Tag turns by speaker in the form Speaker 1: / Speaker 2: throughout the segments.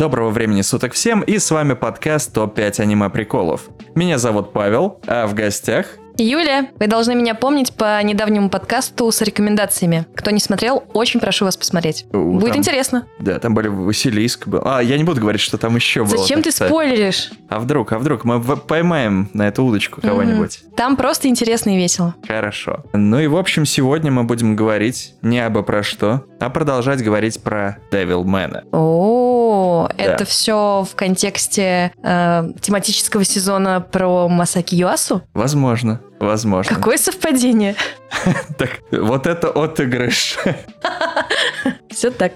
Speaker 1: Доброго времени суток всем, и с вами подкаст ТОП-5 аниме-приколов. Меня зовут Павел, а в гостях...
Speaker 2: Юля, вы должны меня помнить по недавнему подкасту с рекомендациями. Кто не смотрел, очень прошу вас посмотреть.
Speaker 1: У,
Speaker 2: Будет
Speaker 1: там-
Speaker 2: интересно.
Speaker 1: Да, там были Василиск был. А, я не буду говорить, что там еще было.
Speaker 2: Зачем ты спойлеришь?
Speaker 1: А вдруг, а вдруг мы поймаем на эту удочку кого-нибудь?
Speaker 2: Мгм. Там просто интересно и весело.
Speaker 1: Хорошо. Ну и в общем, сегодня мы будем говорить не абы про что, а продолжать говорить про Девилмена.
Speaker 2: О,
Speaker 1: Да.
Speaker 2: это все в контексте э, тематического сезона про Масаки Юасу?
Speaker 1: Возможно, возможно.
Speaker 2: Какое совпадение?
Speaker 1: Так, вот это отыгрыш.
Speaker 2: Все так.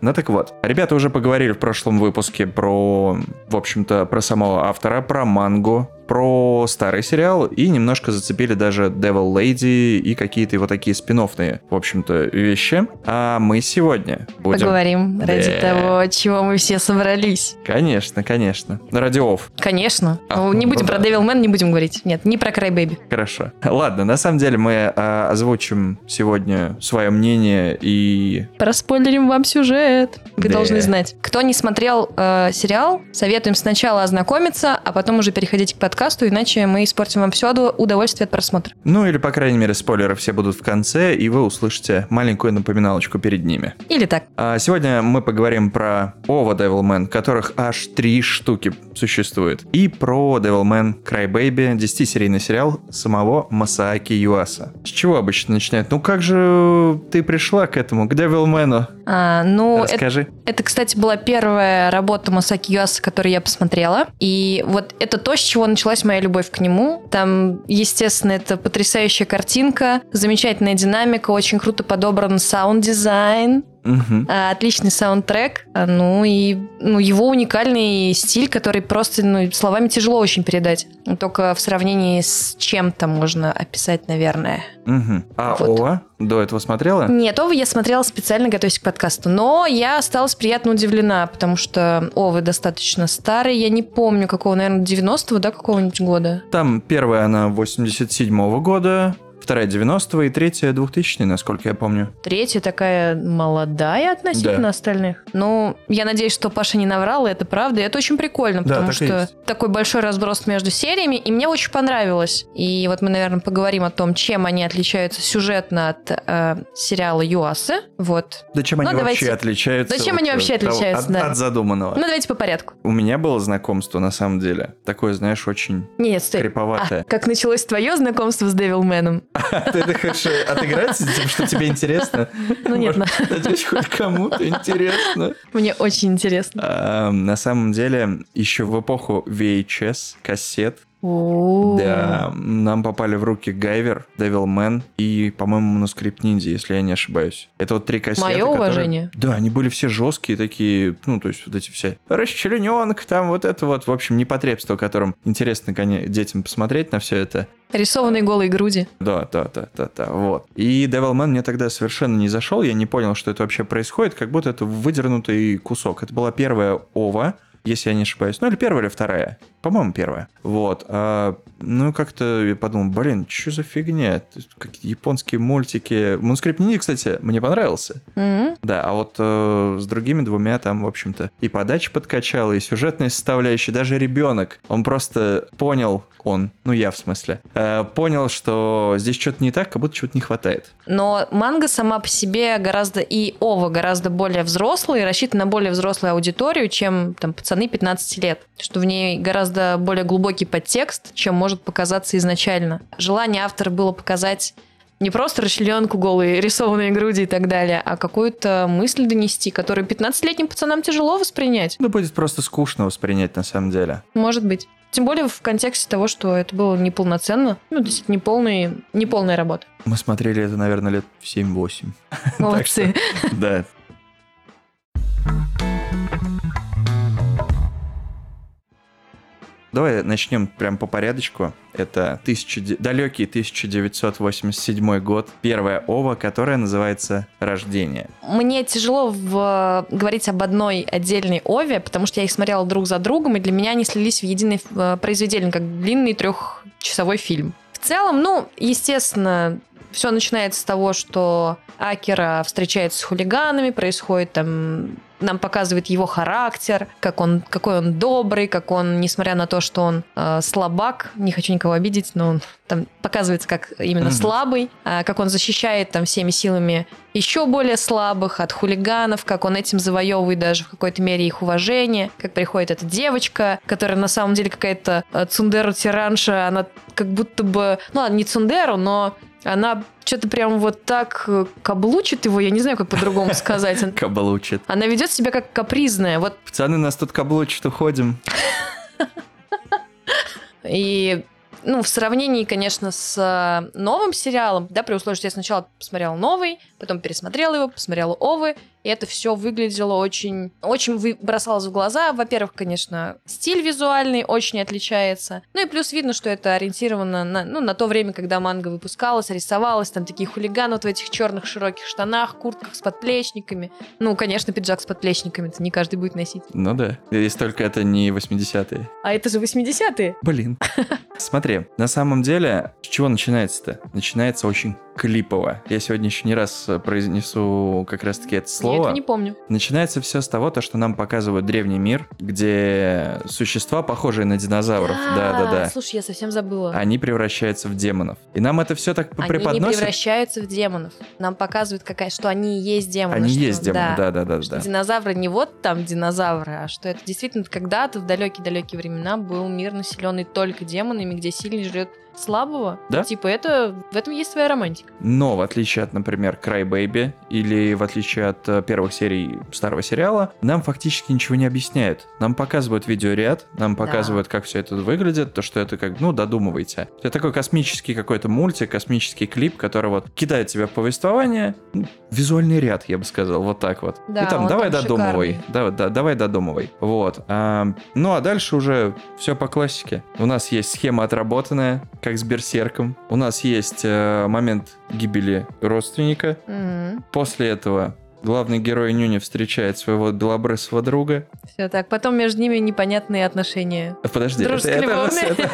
Speaker 1: Ну так вот, ребята уже поговорили в прошлом выпуске про, в общем-то, про самого автора, про мангу, про старый сериал и немножко зацепили даже Devil Lady и какие-то его такие спин в общем-то, вещи. А мы сегодня будем...
Speaker 2: Поговорим ради
Speaker 1: Да.
Speaker 2: того, чего мы все собрались.
Speaker 1: Конечно, конечно. Ради офф.
Speaker 2: Конечно.
Speaker 1: А,
Speaker 2: Ну, не
Speaker 1: ну
Speaker 2: будем
Speaker 1: да.
Speaker 2: про Devilman, не будем говорить. Нет, не про Crybaby.
Speaker 1: Хорошо. Ладно, на самом деле мы а, озвучим сегодня свое мнение и...
Speaker 2: Проспойлерим вам сюжет. Вы
Speaker 1: Да.
Speaker 2: должны знать. Кто не смотрел э, сериал, советуем сначала ознакомиться, а потом уже переходить к подкасту, иначе мы испортим вам все удовольствие от просмотра.
Speaker 1: Ну или, по крайней мере, спойлеры все будут в конце, и вы услышите маленькую напоминалочку перед ними.
Speaker 2: Или так.
Speaker 1: А Сегодня мы поговорим про Ова Devilman, которых аж три штуки существует, и про Devilman Crybaby, 10-серийный сериал самого Масааки Юаса. С чего обычно начинают? Ну как же ты пришла к этому, к Devilman'у?
Speaker 2: А, ну, это,
Speaker 1: Расскажи.
Speaker 2: это, кстати, была первая работа Масаки Юаса, которую я посмотрела. И вот это то, с чего началась моя любовь к нему. Там, естественно, это потрясающая картинка, замечательная динамика, очень круто подобран саунд-дизайн. А, Отличный саундтрек, а, ну и ну, его уникальный стиль, который просто ну, словами тяжело очень передать. Только в сравнении с чем-то можно описать, наверное.
Speaker 1: Мгм. А
Speaker 2: Вот.
Speaker 1: Ова до этого смотрела?
Speaker 2: Нет, Овы я смотрела специально, готовясь к подкасту, но я осталась приятно удивлена, потому что Овы достаточно старый, я не помню, какого, наверное, 90-го, да, какого-нибудь года.
Speaker 1: Там первая она 87 года, вторая 90 и третья 2000 насколько я помню.
Speaker 2: Третья такая молодая относительно
Speaker 1: Да.
Speaker 2: остальных. Ну, я надеюсь, что Паша не наврал, и это правда. И это очень прикольно,
Speaker 1: Да,
Speaker 2: потому
Speaker 1: и
Speaker 2: что такой большой разброс между сериями, и мне очень понравилось. И вот мы, наверное, поговорим о том, чем они отличаются сюжетно от э, сериала Юасы. Вот.
Speaker 1: Да чем они
Speaker 2: Ну, давайте-
Speaker 1: вообще отличаются?
Speaker 2: Да чем они
Speaker 1: от
Speaker 2: вообще
Speaker 1: того-
Speaker 2: отличаются,
Speaker 1: от,
Speaker 2: да.
Speaker 1: от задуманного.
Speaker 2: Ну, давайте по порядку.
Speaker 1: У меня было знакомство, на самом деле. Такое, знаешь, очень
Speaker 2: Нет, стой.
Speaker 1: криповатое.
Speaker 2: А, как началось твое знакомство с Девилменом?
Speaker 1: Ты это хочешь отыграть, типа, что тебе интересно?
Speaker 2: Ну нет,
Speaker 1: надеюсь, хоть кому-то интересно.
Speaker 2: мне очень интересно.
Speaker 1: На самом деле, еще в эпоху VHS, кассет,
Speaker 2: О.
Speaker 1: да, нам попали в руки Гайвер, Devilman и, по-моему, Манускрипт Ниндзя, если я не ошибаюсь. Это вот три кассеты,
Speaker 2: Мое
Speaker 1: которые-
Speaker 2: уважение.
Speaker 1: Да, они были все жесткие такие, ну, то есть вот эти все расчлененка, там вот это вот, в общем, непотребство, которым интересно детям посмотреть на все это.
Speaker 2: Рисованные голые груди.
Speaker 1: Да, да, да, да, да, вот. И Devilman мне тогда совершенно не зашел, я не понял, что это вообще происходит, как будто это выдернутый кусок. Это была первая ова, если я не ошибаюсь. Ну, или первая, или вторая. По-моему, первая. Вот. А, ну, как-то я подумал, блин, что за фигня? Какие японские мультики. Манускрипт Ниндзя, кстати, мне понравился.
Speaker 2: М.
Speaker 1: Да, а вот э, с другими двумя там, в общем-то, и подача подкачала, и сюжетная составляющая, даже ребенок, он просто понял, он, ну я в смысле, э, понял, что здесь что-то не так, как будто чего-то не хватает.
Speaker 2: Но манга сама по себе гораздо и ова гораздо более взрослая и рассчитана на более взрослую аудиторию, чем там пацаны 15 лет. Что в ней гораздо более глубокий подтекст, чем может показаться изначально. Желание автора было показать не просто расчленку голые, рисованные груди и так далее, а какую-то мысль донести, которую 15-летним пацанам тяжело воспринять.
Speaker 1: Ну, будет просто скучно воспринять на самом деле.
Speaker 2: Может быть. Тем более в контексте того, что это было неполноценно, ну, то есть неполный, неполная работа.
Speaker 1: Мы смотрели это, наверное, лет в 7-8.
Speaker 2: Молодцы.
Speaker 1: Да. Давай начнем прям по порядочку. Это 1000 далекий 1987 год. Первая ова, которая называется «Рождение».
Speaker 2: Мне тяжело в- говорить об одной отдельной Ове, потому что я их смотрела друг за другом, и для меня они слились в единое э, произведение, как длинный трехчасовой фильм. В целом, ну, естественно, все начинается с того, что Акера встречается с хулиганами, происходит там нам показывает его характер, как он, какой он добрый, как он, несмотря на то, что он э, слабак, не хочу никого обидеть, но он там показывается как именно mm-hmm. слабый, э, как он защищает там всеми силами еще более слабых от хулиганов, как он этим завоевывает даже в какой-то мере их уважение, как приходит эта девочка, которая на самом деле какая-то э, цундеру-тиранша, она как будто бы, ну ладно, не цундеру, но она что-то прям вот так э, каблучит его, я не знаю, как по-другому сказать.
Speaker 1: Каблучит.
Speaker 2: Она ведет себя как капризная. Вот.
Speaker 1: Пацаны, нас тут каблучит, уходим.
Speaker 2: И ну, в сравнении, конечно, с э, новым сериалом, да, при условии, что я сначала посмотрела новый, потом пересмотрела его, посмотрела Овы, и это все выглядело очень, очень бросалось в глаза. Во-первых, конечно, стиль визуальный очень отличается. Ну и плюс видно, что это ориентировано на, ну, на то время, когда манга выпускалась, рисовалась, там такие хулиганы вот в этих черных широких штанах, куртках с подплечниками. Ну, конечно, пиджак с подплечниками, это не каждый будет носить.
Speaker 1: Ну да, если только это не 80-е.
Speaker 2: А это же 80-е.
Speaker 1: Блин. Смотри, на самом деле, с чего начинается-то? Начинается очень клипово. Я сегодня еще не раз произнесу как раз-таки это слово. Я
Speaker 2: этого не помню.
Speaker 1: Начинается все с того, то, что нам показывают древний мир, где существа, похожие на динозавров, да-да-да.
Speaker 2: Слушай, я совсем забыла.
Speaker 1: Они превращаются в демонов. И нам это все так
Speaker 2: они
Speaker 1: преподносят.
Speaker 2: Они не превращаются в демонов. Нам показывают, какая, что они и есть демоны.
Speaker 1: Они
Speaker 2: что,
Speaker 1: есть демоны, да-да-да.
Speaker 2: да. Динозавры не вот там динозавры, а что это действительно когда-то в далекие-далекие времена был мир, населенный только демонами, где сильный жрет слабого.
Speaker 1: Да?
Speaker 2: Типа это, в этом есть своя романтика.
Speaker 1: Но в отличие от, например, Cry Baby или в отличие от э, первых серий старого сериала, нам фактически ничего не объясняют. Нам показывают видеоряд, нам показывают, да. как все это выглядит, то, что это как, ну, додумывайте. Это такой космический какой-то мультик, космический клип, который вот кидает тебе в повествование, ну, визуальный ряд, я бы сказал, вот так вот.
Speaker 2: Да,
Speaker 1: И там, давай
Speaker 2: там
Speaker 1: додумывай, да, да, давай додумывай. Вот. А, ну, а дальше уже все по классике. У нас есть схема отработанная, как с Берсерком. У нас есть э, момент гибели родственника.
Speaker 2: Mm-hmm.
Speaker 1: После этого главный герой Нюни встречает своего белобрысого друга.
Speaker 2: Все так. Потом между ними непонятные отношения.
Speaker 1: Подожди, это, это, это, это,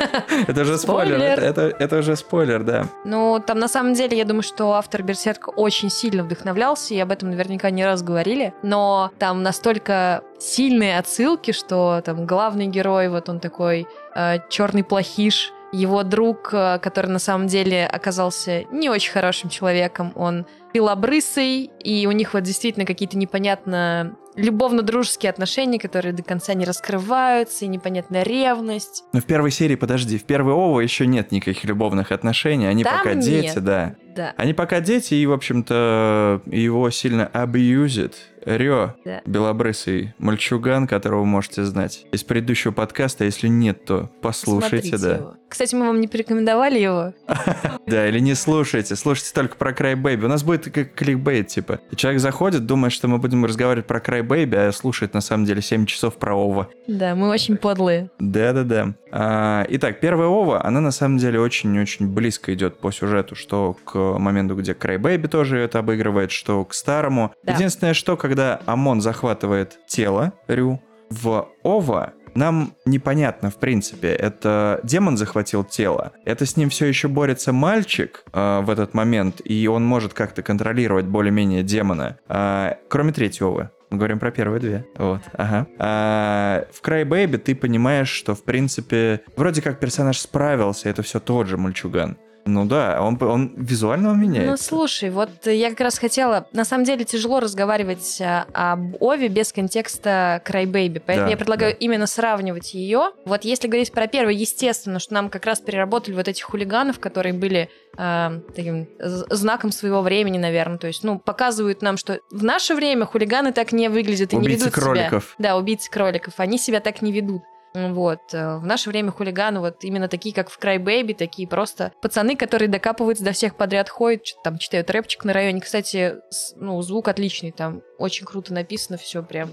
Speaker 1: это же спойлер. это, это уже спойлер, да.
Speaker 2: Ну, там на самом деле, я думаю, что автор Берсерка очень сильно вдохновлялся, и об этом наверняка не раз говорили. Но там настолько сильные отсылки, что там главный герой, вот он такой э, черный плохиш, его друг, э, который на самом деле оказался не очень хорошим человеком, он белобрысый, и у них вот действительно какие-то непонятно любовно-дружеские отношения, которые до конца не раскрываются, и непонятная ревность.
Speaker 1: Но в первой серии, подожди, в первой ОВА еще нет никаких любовных отношений, они
Speaker 2: Там
Speaker 1: пока
Speaker 2: нет.
Speaker 1: дети, да.
Speaker 2: Да.
Speaker 1: Они пока дети, и, в общем-то, его сильно абьюзит. Рё,
Speaker 2: Да.
Speaker 1: белобрысый мальчуган, которого вы можете знать из предыдущего подкаста. Если нет, то послушайте,
Speaker 2: Смотрите
Speaker 1: да.
Speaker 2: его. Кстати, мы вам не порекомендовали его.
Speaker 1: Да, или не слушайте. Слушайте только про Cry Baby. У нас будет как кликбейт, типа. Человек заходит, думает, что мы будем разговаривать про Cry Baby, а слушает на самом деле 7 часов про Ова.
Speaker 2: Да, мы очень подлые.
Speaker 1: Да-да-да. А, итак, первая Ова, она на самом деле очень-очень близко идет по сюжету, что к моменту, где Cry Baby тоже это обыгрывает, что к старому.
Speaker 2: Да.
Speaker 1: Единственное, что когда Амон захватывает тело Рю, в Ова нам непонятно, в принципе, это демон захватил тело, это с ним все еще борется мальчик э, в этот момент, и он может как-то контролировать более-менее демона, э, кроме третьего. Мы говорим про первые две. Вот, ага. А, в Baby ты понимаешь, что, в принципе, вроде как персонаж справился, это все тот же мальчуган. Ну да, он, он визуально он
Speaker 2: Ну,
Speaker 1: меняется.
Speaker 2: слушай, вот я как раз хотела... На самом деле тяжело разговаривать а, об Ове без контекста Crybaby, поэтому
Speaker 1: Да,
Speaker 2: я предлагаю
Speaker 1: да.
Speaker 2: именно сравнивать ее. Вот если говорить про первый, естественно, что нам как раз переработали вот этих хулиганов, которые были а, таким знаком своего времени, наверное. То есть, ну, показывают нам, что в наше время хулиганы так не выглядят и не
Speaker 1: Убийцы
Speaker 2: ведут
Speaker 1: кроликов.
Speaker 2: себя. Да, убийцы кроликов. Они себя так не ведут. Вот. э, В наше время хулиганы вот именно такие, как в Cry Baby, такие просто пацаны, которые докапываются до всех подряд, ходят, там читают рэпчик на районе. Кстати, ну, звук отличный, там очень круто написано все прям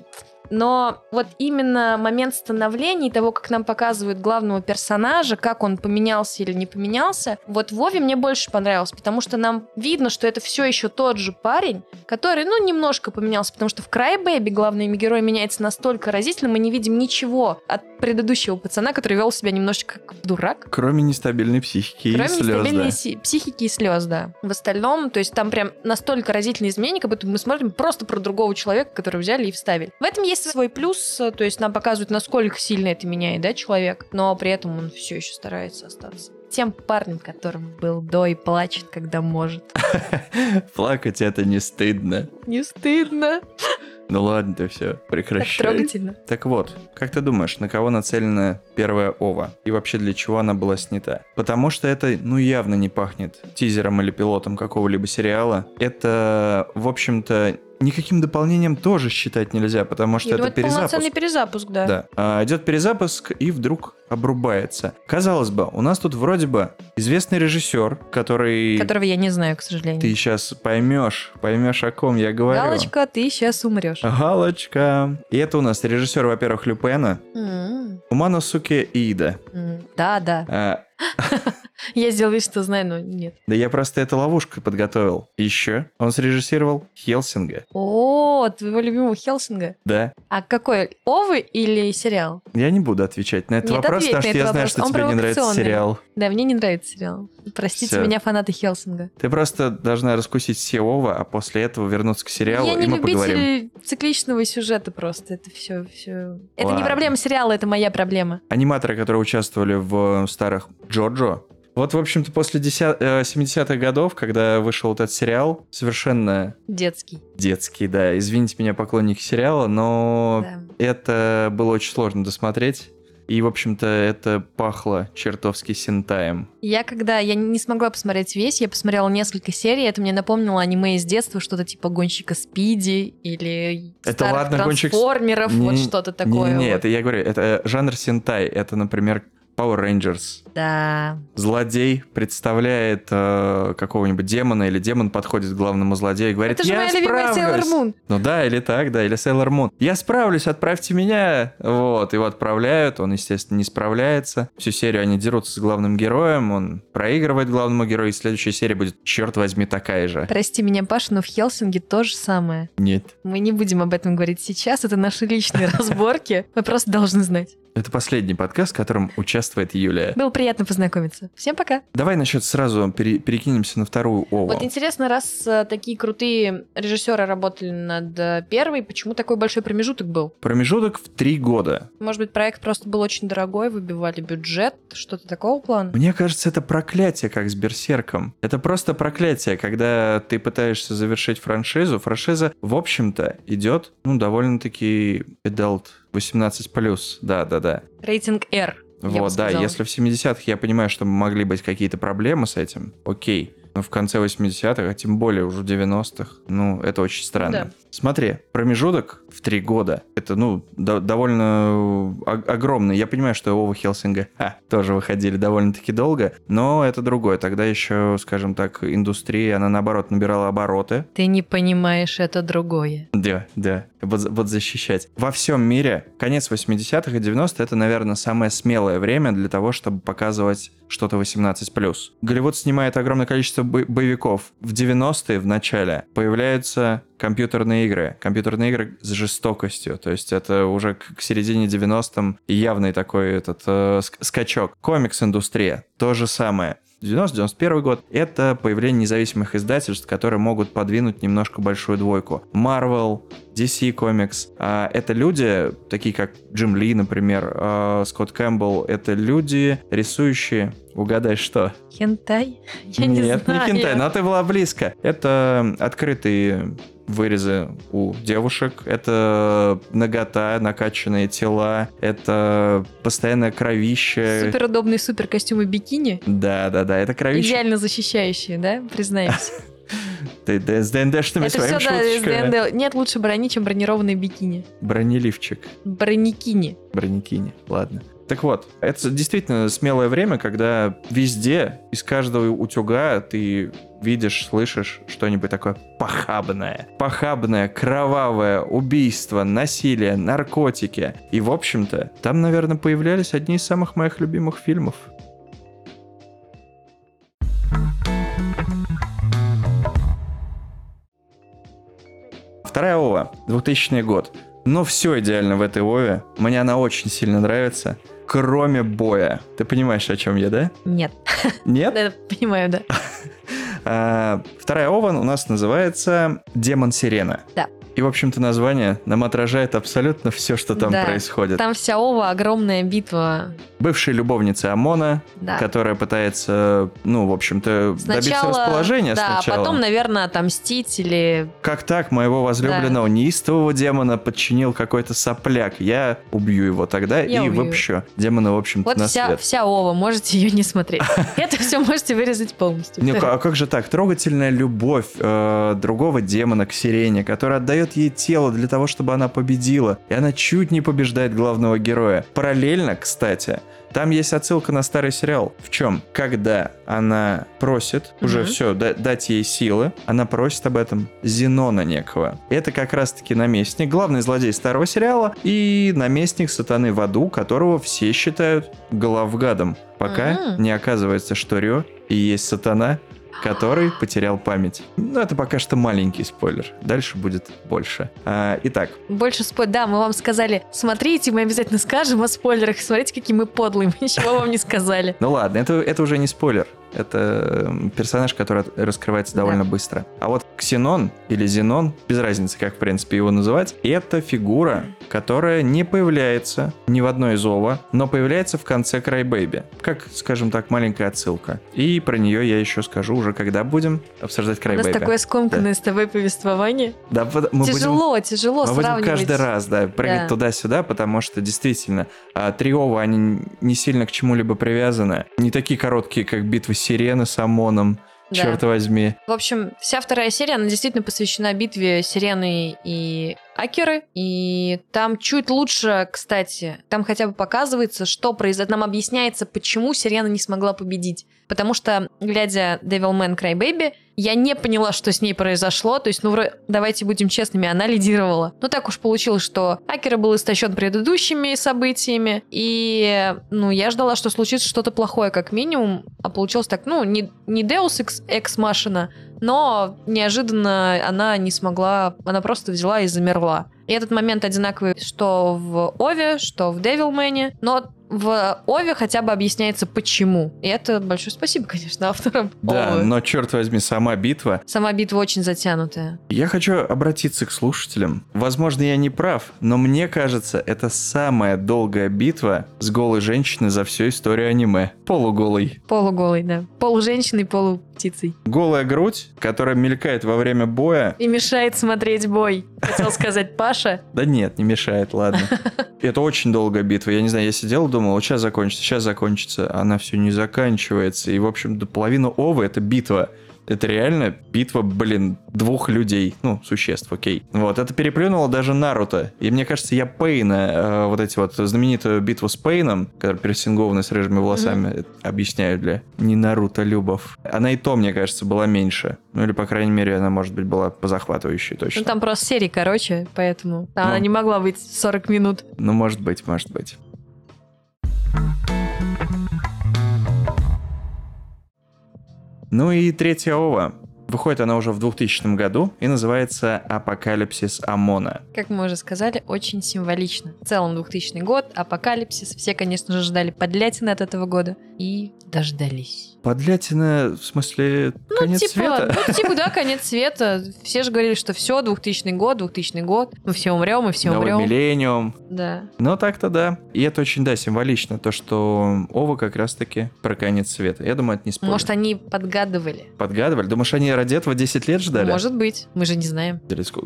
Speaker 2: Но вот именно момент становления и того, как нам показывают главного персонажа, как он поменялся или не поменялся, вот Вове мне больше понравилось, потому что нам видно, что это все еще тот же парень, который, ну, немножко поменялся, потому что в Crybaby главный герой меняется настолько разительно, мы не видим ничего от предыдущего пацана, который вел себя немножечко как дурак.
Speaker 1: Кроме нестабильной психики
Speaker 2: Кроме
Speaker 1: и слез,
Speaker 2: нестабильной
Speaker 1: да.
Speaker 2: си- психики и слез, да. В остальном, то есть там прям настолько разительные изменения, как будто мы смотрим просто про другого человека, который взяли и вставили. В этом есть свой плюс, э, то есть нам показывают, насколько сильно это меняет, да, человек, но при этом он все еще старается остаться тем парнем, которым был до и плачет, когда может.
Speaker 1: Плакать это не стыдно.
Speaker 2: Не стыдно.
Speaker 1: Ну ладно, ты все,
Speaker 2: Так
Speaker 1: прекращай.
Speaker 2: трогательно.
Speaker 1: Так вот, как ты думаешь, на кого нацелена первая ова? И вообще для чего она была снята? Потому что это, ну, явно не пахнет тизером или пилотом какого-либо сериала. Это, в общем-то, никаким дополнением тоже считать нельзя, потому что
Speaker 2: Я
Speaker 1: это
Speaker 2: думаю, это
Speaker 1: перезапуск.
Speaker 2: полноценный перезапуск, да.
Speaker 1: Да. А, идет перезапуск и вдруг обрубается. Казалось бы, у нас тут вроде бы известный режиссер, который...
Speaker 2: Которого я не знаю, к сожалению.
Speaker 1: Ты сейчас поймешь, поймешь, о ком я говорю.
Speaker 2: Галочка, ты сейчас умрешь.
Speaker 1: Галочка. И это у нас режиссер, во-первых, Люпена,
Speaker 2: М,
Speaker 1: Уманосуке Иида.
Speaker 2: м, Да, да.
Speaker 1: А,
Speaker 2: Я сделал вид, что знаю, но нет.
Speaker 1: да я просто эту ловушку подготовил. Еще он срежиссировал Хелсинга.
Speaker 2: О, твоего любимого Хелсинга.
Speaker 1: Да.
Speaker 2: А какой? Овы или сериал?
Speaker 1: Я не буду отвечать на этот
Speaker 2: Нет,
Speaker 1: вопрос, потому что я знаю,
Speaker 2: вопрос.
Speaker 1: что
Speaker 2: Он
Speaker 1: тебе не нравится сериал.
Speaker 2: Да, мне не нравится сериал. Простите
Speaker 1: Всё.
Speaker 2: меня, фанаты Хелсинга.
Speaker 1: Ты просто должна раскусить все ова, а после этого вернуться к сериалу,
Speaker 2: я
Speaker 1: и
Speaker 2: не
Speaker 1: мы поговорим.
Speaker 2: любитель цикличного сюжета просто. Это все, все. Это не
Speaker 1: Ладно.
Speaker 2: проблема сериала, это моя проблема.
Speaker 1: Аниматоры, которые участвовали в старых Джоджо, вот, в общем-то, после 10 э, 70-х годов, когда вышел этот сериал, совершенно
Speaker 2: Детский.
Speaker 1: детский, да, извините меня, поклонники сериала, но
Speaker 2: Да.
Speaker 1: это было очень сложно досмотреть. И, в общем-то, это пахло чертовски синтаем.
Speaker 2: Я когда я не смогла посмотреть весь, я посмотрела несколько серий, это мне напомнило аниме из детства, что-то типа гонщика Спиди или
Speaker 1: Это
Speaker 2: старых
Speaker 1: ладно, «Гонщик
Speaker 2: трансформеров, вот
Speaker 1: Не-
Speaker 2: что-то такое.
Speaker 1: Не-не-не,
Speaker 2: вот.
Speaker 1: это я говорю, это жанр синтай. Это, например, Power Rangers.
Speaker 2: Да.
Speaker 1: Злодей представляет э, какого-нибудь демона, или демон подходит к главному злодею и говорит,
Speaker 2: это же
Speaker 1: я
Speaker 2: моя любимая
Speaker 1: справлюсь».
Speaker 2: Sailor Moon.
Speaker 1: Ну да, или так, да, или Sailor Moon. Я справлюсь, отправьте меня. Вот, его отправляют, он, естественно, не справляется. Всю серию они дерутся с главным героем, он проигрывает главному герою, и следующая серия будет, черт возьми, такая же.
Speaker 2: Прости меня, Паша, но в Хелсинге то же самое.
Speaker 1: Нет.
Speaker 2: Мы не будем об этом говорить сейчас, это наши личные разборки. Вы просто должны знать.
Speaker 1: Это последний подкаст, в котором участвует Юлия.
Speaker 2: Было приятно познакомиться. Всем пока.
Speaker 1: Давай насчет сразу пере- перекинемся на вторую Ову.
Speaker 2: Вот интересно, раз э, такие крутые режиссеры работали над э, первой, почему такой большой промежуток был?
Speaker 1: Промежуток в три года.
Speaker 2: Может быть, проект просто был очень дорогой, выбивали бюджет, что-то такого плана?
Speaker 1: Мне кажется, это проклятие, как с Берсерком. Это просто проклятие, когда ты пытаешься завершить франшизу. Франшиза, в общем-то, идет, ну, довольно-таки adult 18+. Да-да-да.
Speaker 2: Рейтинг R. я бы
Speaker 1: Вот, да, если в 70-х я понимаю, что могли быть какие-то проблемы с этим, окей. Но в конце 80-х, а тем более уже в 90-х, ну, это очень странно.
Speaker 2: Да.
Speaker 1: Смотри, промежуток в три года, это, ну, до- довольно о- огромный. Я понимаю, что Ова Хелсинга ха, тоже выходили довольно-таки долго, но это другое. Тогда еще, скажем так, индустрия, она, наоборот, набирала обороты.
Speaker 2: Ты не понимаешь, это другое.
Speaker 1: Да, да, вот, вот защищать. Во всем мире конец 80-х и 90-х это, наверное, самое смелое время для того, чтобы показывать что-то 18+. Голливуд снимает огромное количество бо- боевиков. В 90-е, в начале, появляются компьютерные игры. Компьютерные игры с жестокостью. То есть это уже к, середине 90-м явный такой этот э, ск- скачок. Комикс-индустрия. То же самое. 90-91 год — это появление независимых издательств, которые могут подвинуть немножко большую двойку. Marvel, DC Comics. а, Это люди, такие как Джим Ли, например, а, Скотт Кэмпбелл. Это люди, рисующие... Угадай, что?
Speaker 2: Хентай? Я не
Speaker 1: Нет,
Speaker 2: знаю.
Speaker 1: не хентай, но ты была близко. Это открытые вырезы у девушек, это нагота, накачанные тела, это постоянное кровище.
Speaker 2: Супер удобные супер костюмы бикини.
Speaker 1: Да, да, да, это кровище.
Speaker 2: Идеально защищающие, да? Признаемся.
Speaker 1: Ты да, с ДНДшными
Speaker 2: Это все,
Speaker 1: своими
Speaker 2: да, из
Speaker 1: шуточками.
Speaker 2: ДНД. Нет лучше брони, чем бронированные бикини.
Speaker 1: Бронеливчик.
Speaker 2: Броникини.
Speaker 1: Бронекини. Ладно. Так вот, это действительно смелое время, когда везде, из каждого утюга ты видишь, слышишь что-нибудь такое похабное. Похабное, кровавое, убийство, насилие, наркотики. И, в общем-то, там, наверное, появлялись одни из самых моих любимых фильмов. Вторая ова, 2000 год. Но все идеально в этой ове. Мне она очень сильно нравится. Кроме боя. Ты понимаешь, о чем я, да?
Speaker 2: Нет.
Speaker 1: Нет?
Speaker 2: Да, понимаю, да.
Speaker 1: А, Вторая ова у нас называется Демон Сирена.
Speaker 2: Да.
Speaker 1: И, в общем-то, название нам отражает абсолютно все, что там
Speaker 2: Да.
Speaker 1: происходит.
Speaker 2: Там вся ова, огромная битва.
Speaker 1: Бывшая любовница Омона,
Speaker 2: Да.
Speaker 1: которая пытается, ну, в общем-то, добиться расположения
Speaker 2: да,
Speaker 1: сначала.
Speaker 2: потом, наверное, отомстить или...
Speaker 1: Как так моего возлюбленного неистового демона подчинил какой-то сопляк? Я убью его тогда
Speaker 2: Я
Speaker 1: и
Speaker 2: убью.
Speaker 1: выпущу демона, в общем-то,
Speaker 2: Вот
Speaker 1: на
Speaker 2: вся,
Speaker 1: свет.
Speaker 2: вся ова, можете ее не смотреть. Это все можете вырезать полностью.
Speaker 1: Ну, а как же так? Трогательная любовь э, другого демона к сирене, который отдает ей тело для того, чтобы она победила. И она чуть не побеждает главного героя. Параллельно, кстати, там есть отсылка на старый сериал. В чем? Когда она просит, уже
Speaker 2: Мгм.
Speaker 1: все, дать ей силы, она просит об этом Зенона некого. Это как раз-таки наместник, главный злодей старого сериала и наместник сатаны в аду, которого все считают главгадом. Пока
Speaker 2: Мгм.
Speaker 1: не оказывается, что Рё и есть сатана, который потерял память. Ну, это пока что маленький спойлер. Дальше будет больше. А, итак,
Speaker 2: Больше спойлеров. Да, мы вам сказали, смотрите, мы обязательно скажем о спойлерах. Смотрите, какие мы подлые, мы ничего вам не сказали.
Speaker 1: ну ладно, это, это уже не спойлер. Это эм, персонаж, который от- раскрывается
Speaker 2: Да.
Speaker 1: довольно быстро. А вот Ксенон или Зенон, без разницы, как в принципе его называть, это фигура, которая не появляется ни в одной из ова, но появляется в конце Крайбэйби. Как, скажем так, маленькая отсылка. И про нее я еще скажу уже, когда будем обсуждать
Speaker 2: У нас
Speaker 1: Крайбэйби.
Speaker 2: такое скомканное с тобой повествование.
Speaker 1: Да, мы будем
Speaker 2: тяжело, тяжело
Speaker 1: Мы будем
Speaker 2: сравнивать.
Speaker 1: каждый раз, да, прыгать
Speaker 2: Да.
Speaker 1: туда-сюда, потому что действительно а, триовы, они не сильно к чему-либо привязаны. Не такие короткие, как битва сирены с ОМОНом,
Speaker 2: Да.
Speaker 1: черт возьми.
Speaker 2: В общем, вся вторая серия, она действительно посвящена битве Сирены и Акеры. И там чуть лучше, кстати, там хотя бы показывается, что произошло. Нам объясняется, почему Сирена не смогла победить. Потому что, глядя Devilman Crybaby, я не поняла, что с ней произошло. То есть, ну, вро- давайте будем честными, она лидировала. Ну, так уж получилось, что Акера был истощен предыдущими событиями. И, ну, я ждала, что случится что-то плохое, как минимум. А получилось так, ну, не, не Deus Ex, Ex Machina, но неожиданно она не смогла, она просто взяла и замерла. И этот момент одинаковый что в Ове, что в Девилмене, но в Ове хотя бы объясняется почему. И это большое спасибо, конечно, авторам
Speaker 1: Да,
Speaker 2: Овы.
Speaker 1: но черт возьми, сама битва.
Speaker 2: Сама битва очень затянутая.
Speaker 1: Я хочу обратиться к слушателям. Возможно, я не прав, но мне кажется, это самая долгая битва с голой женщиной за всю историю аниме. Полуголой.
Speaker 2: Полуголый, да. Полуженщиной, полуптицей.
Speaker 1: Голая грудь, которая мелькает во время боя,
Speaker 2: И мешает смотреть бой. Хотел сказать Паша.
Speaker 1: Да нет, не мешает, ладно. Это очень долгая битва. Я не знаю, я сидел, думал, вот сейчас закончится, сейчас закончится. Она все не заканчивается. И, в общем, до половины Овы это битва. Это реально битва, блин, двух людей. Ну, существ, окей. Вот, это переплюнуло даже Наруто. И мне кажется, я Пейна, э, вот эти вот знаменитую битву с Пейном, который персингованный с рыжими волосами, это объясняю для не Наруто Любов. Она и то, мне кажется, была меньше. Ну, или, по крайней мере, она, может быть, была позахватывающей точно.
Speaker 2: Ну, там просто серии короче, поэтому там
Speaker 1: Ну.
Speaker 2: она не могла быть 40 минут.
Speaker 1: Ну, может быть, может быть. Ну и третья ова. Выходит она уже в 2000 году и называется «Апокалипсис Омона».
Speaker 2: Как мы уже сказали, очень символично. В целом 2000 год, апокалипсис. Все, конечно же, ждали подлятины от этого года. И дождались.
Speaker 1: Подлятина, в смысле, конец
Speaker 2: типа,
Speaker 1: света?
Speaker 2: ну, типа, да, конец света. Все же говорили, что все, 2000 год, 2000 год. Мы все умрем, мы все
Speaker 1: Новый
Speaker 2: умрем.
Speaker 1: миллениум.
Speaker 2: Да.
Speaker 1: Ну, так-то да. И это очень, да, символично, то, что Ова как раз-таки про конец света. Я думаю, это не спойлер.
Speaker 2: Может, они подгадывали.
Speaker 1: Подгадывали? Думаешь, они ради этого 10 лет ждали?
Speaker 2: Может быть. Мы же не знаем.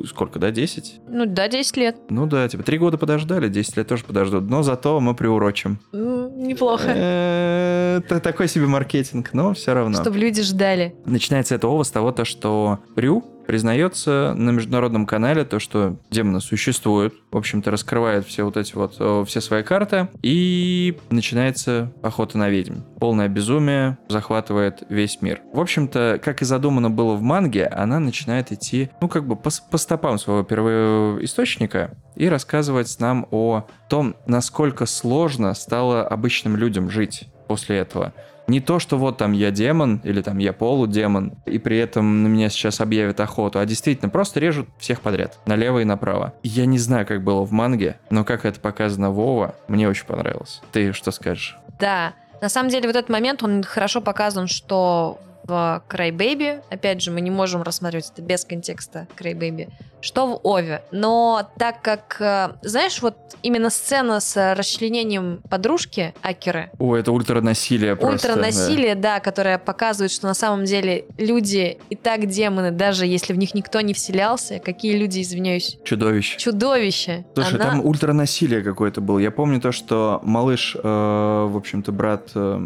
Speaker 1: Сколько, да, 10?
Speaker 2: Ну да, 10 лет.
Speaker 1: Ну да, типа, три года подождали, 10 лет тоже подождут. Но зато мы приурочим.
Speaker 2: Неплохо.
Speaker 1: Это такой себе маркетинг, но все равно.
Speaker 2: Чтобы люди ждали.
Speaker 1: Начинается это ова с того, то, что Рю признается на международном канале то, что демоны существуют, в общем-то, раскрывает все вот эти вот, э, все свои карты, и начинается охота на ведьм. Полное безумие захватывает весь мир. В общем-то, как и задумано было в манге, она начинает идти, ну, как бы по, по стопам своего первоисточника и рассказывать нам о том, насколько сложно стало обычным людям жить после этого. Не то, что вот там я демон или там я полудемон, и при этом на меня сейчас объявят охоту, а действительно просто режут всех подряд, налево и направо. Я не знаю, как было в манге, но как это показано Вова, мне очень понравилось. Ты что скажешь?
Speaker 2: Да, на самом деле, вот этот момент, он хорошо показан, что в Crybaby, опять же, мы не можем рассматривать это без контекста Crybaby, что в Ове. Но так как, э, знаешь, вот именно сцена с расчленением подружки Акеры,
Speaker 1: О, это ультранасилие просто.
Speaker 2: ультранасилие, да. которое показывает, что на самом деле люди и так демоны, даже если в них никто не вселялся, какие люди, извиняюсь,
Speaker 1: Да. Чудовище.
Speaker 2: чудовища.
Speaker 1: Слушай,
Speaker 2: Она-
Speaker 1: там ультранасилие какое-то было. Я помню то, что малыш, э, в общем-то, брат... э,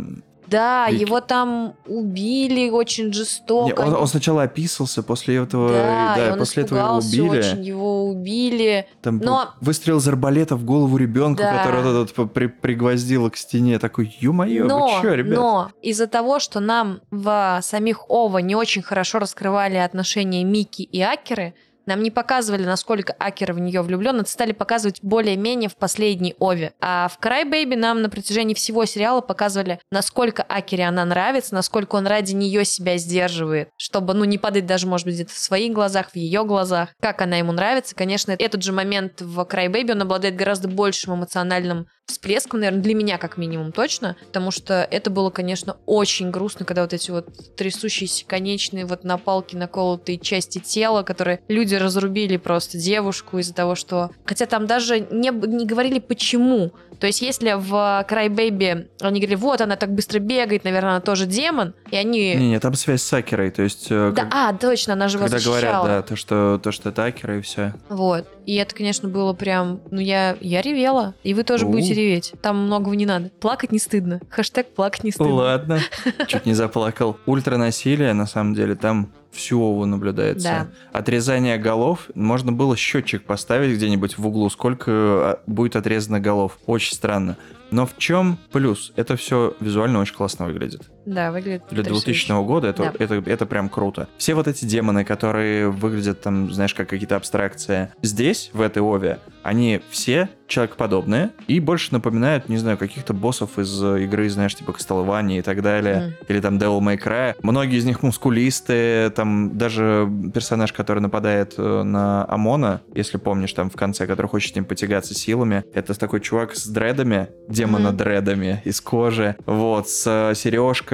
Speaker 2: Да,
Speaker 1: Вики.
Speaker 2: его там убили очень
Speaker 1: не,
Speaker 2: жестоко.
Speaker 1: он, он сначала описался, после этого,
Speaker 2: да,
Speaker 1: да,
Speaker 2: и он
Speaker 1: после этого его убили.
Speaker 2: очень, его убили.
Speaker 1: Там
Speaker 2: Но-
Speaker 1: выстрел из арбалета в голову ребенка,
Speaker 2: Да.
Speaker 1: этот вот при- пригвоздило к стене. Такой, ё-моё,
Speaker 2: но,
Speaker 1: вы чё, ребят?
Speaker 2: но из-за того, что нам в самих Ова не очень хорошо раскрывали отношения Мики и Акеры, нам не показывали, насколько Акера в нее влюблен, это стали показывать более-менее в последней Ове. А в Crybaby нам на протяжении всего сериала показывали, насколько Акере она нравится, насколько он ради нее себя сдерживает, чтобы, ну, не падать даже, может быть, где-то в своих глазах, в ее глазах, как она ему нравится. Конечно, этот же момент в Crybaby, он обладает гораздо большим эмоциональным всплеском, наверное, для меня как минимум точно, потому что это было, конечно, очень грустно, когда вот эти вот трясущиеся конечные вот на палке наколотые части тела, которые люди разрубили просто девушку из-за того, что... Хотя там даже не, не говорили почему. То есть если в Crybaby они говорили, вот она так быстро бегает, наверное, она тоже демон, и они...
Speaker 1: Не-не, там связь с Акерой, то есть... э,
Speaker 2: Да,
Speaker 1: как-
Speaker 2: а, точно, она же его
Speaker 1: когда
Speaker 2: защищала.
Speaker 1: говорят, да, то что, то, что это Акера и все.
Speaker 2: Вот. И это, конечно, было прям... Ну, я, я ревела. И вы тоже
Speaker 1: У.
Speaker 2: будете реветь. Там многого не надо. Плакать не стыдно. Хэштег плакать не стыдно.
Speaker 1: Ладно, чуть не заплакал. Ультранасилие, на самом деле, там всю ову наблюдается.
Speaker 2: Да.
Speaker 1: Отрезание голов, можно было счетчик поставить где-нибудь в углу, сколько а, будет отрезано голов. Очень странно. Но в чем плюс? Это все визуально очень классно выглядит.
Speaker 2: Да, выглядит
Speaker 1: Для
Speaker 2: потрясающе.
Speaker 1: 2000 года это,
Speaker 2: Да.
Speaker 1: это, это прям круто. Все вот эти демоны, которые выглядят там, знаешь, как какие-то абстракции, здесь, в этой Ове, они все человекоподобные и больше напоминают, не знаю, каких-то боссов из э, игры, знаешь, типа Castlevania и так далее, или там Devil May Cry. Многие из них мускулистые, там даже персонаж, который нападает э, на Амона, если помнишь, там в конце, который хочет с ним потягаться силами, это такой чувак с дредами, демона-дредами из кожи, вот, с э,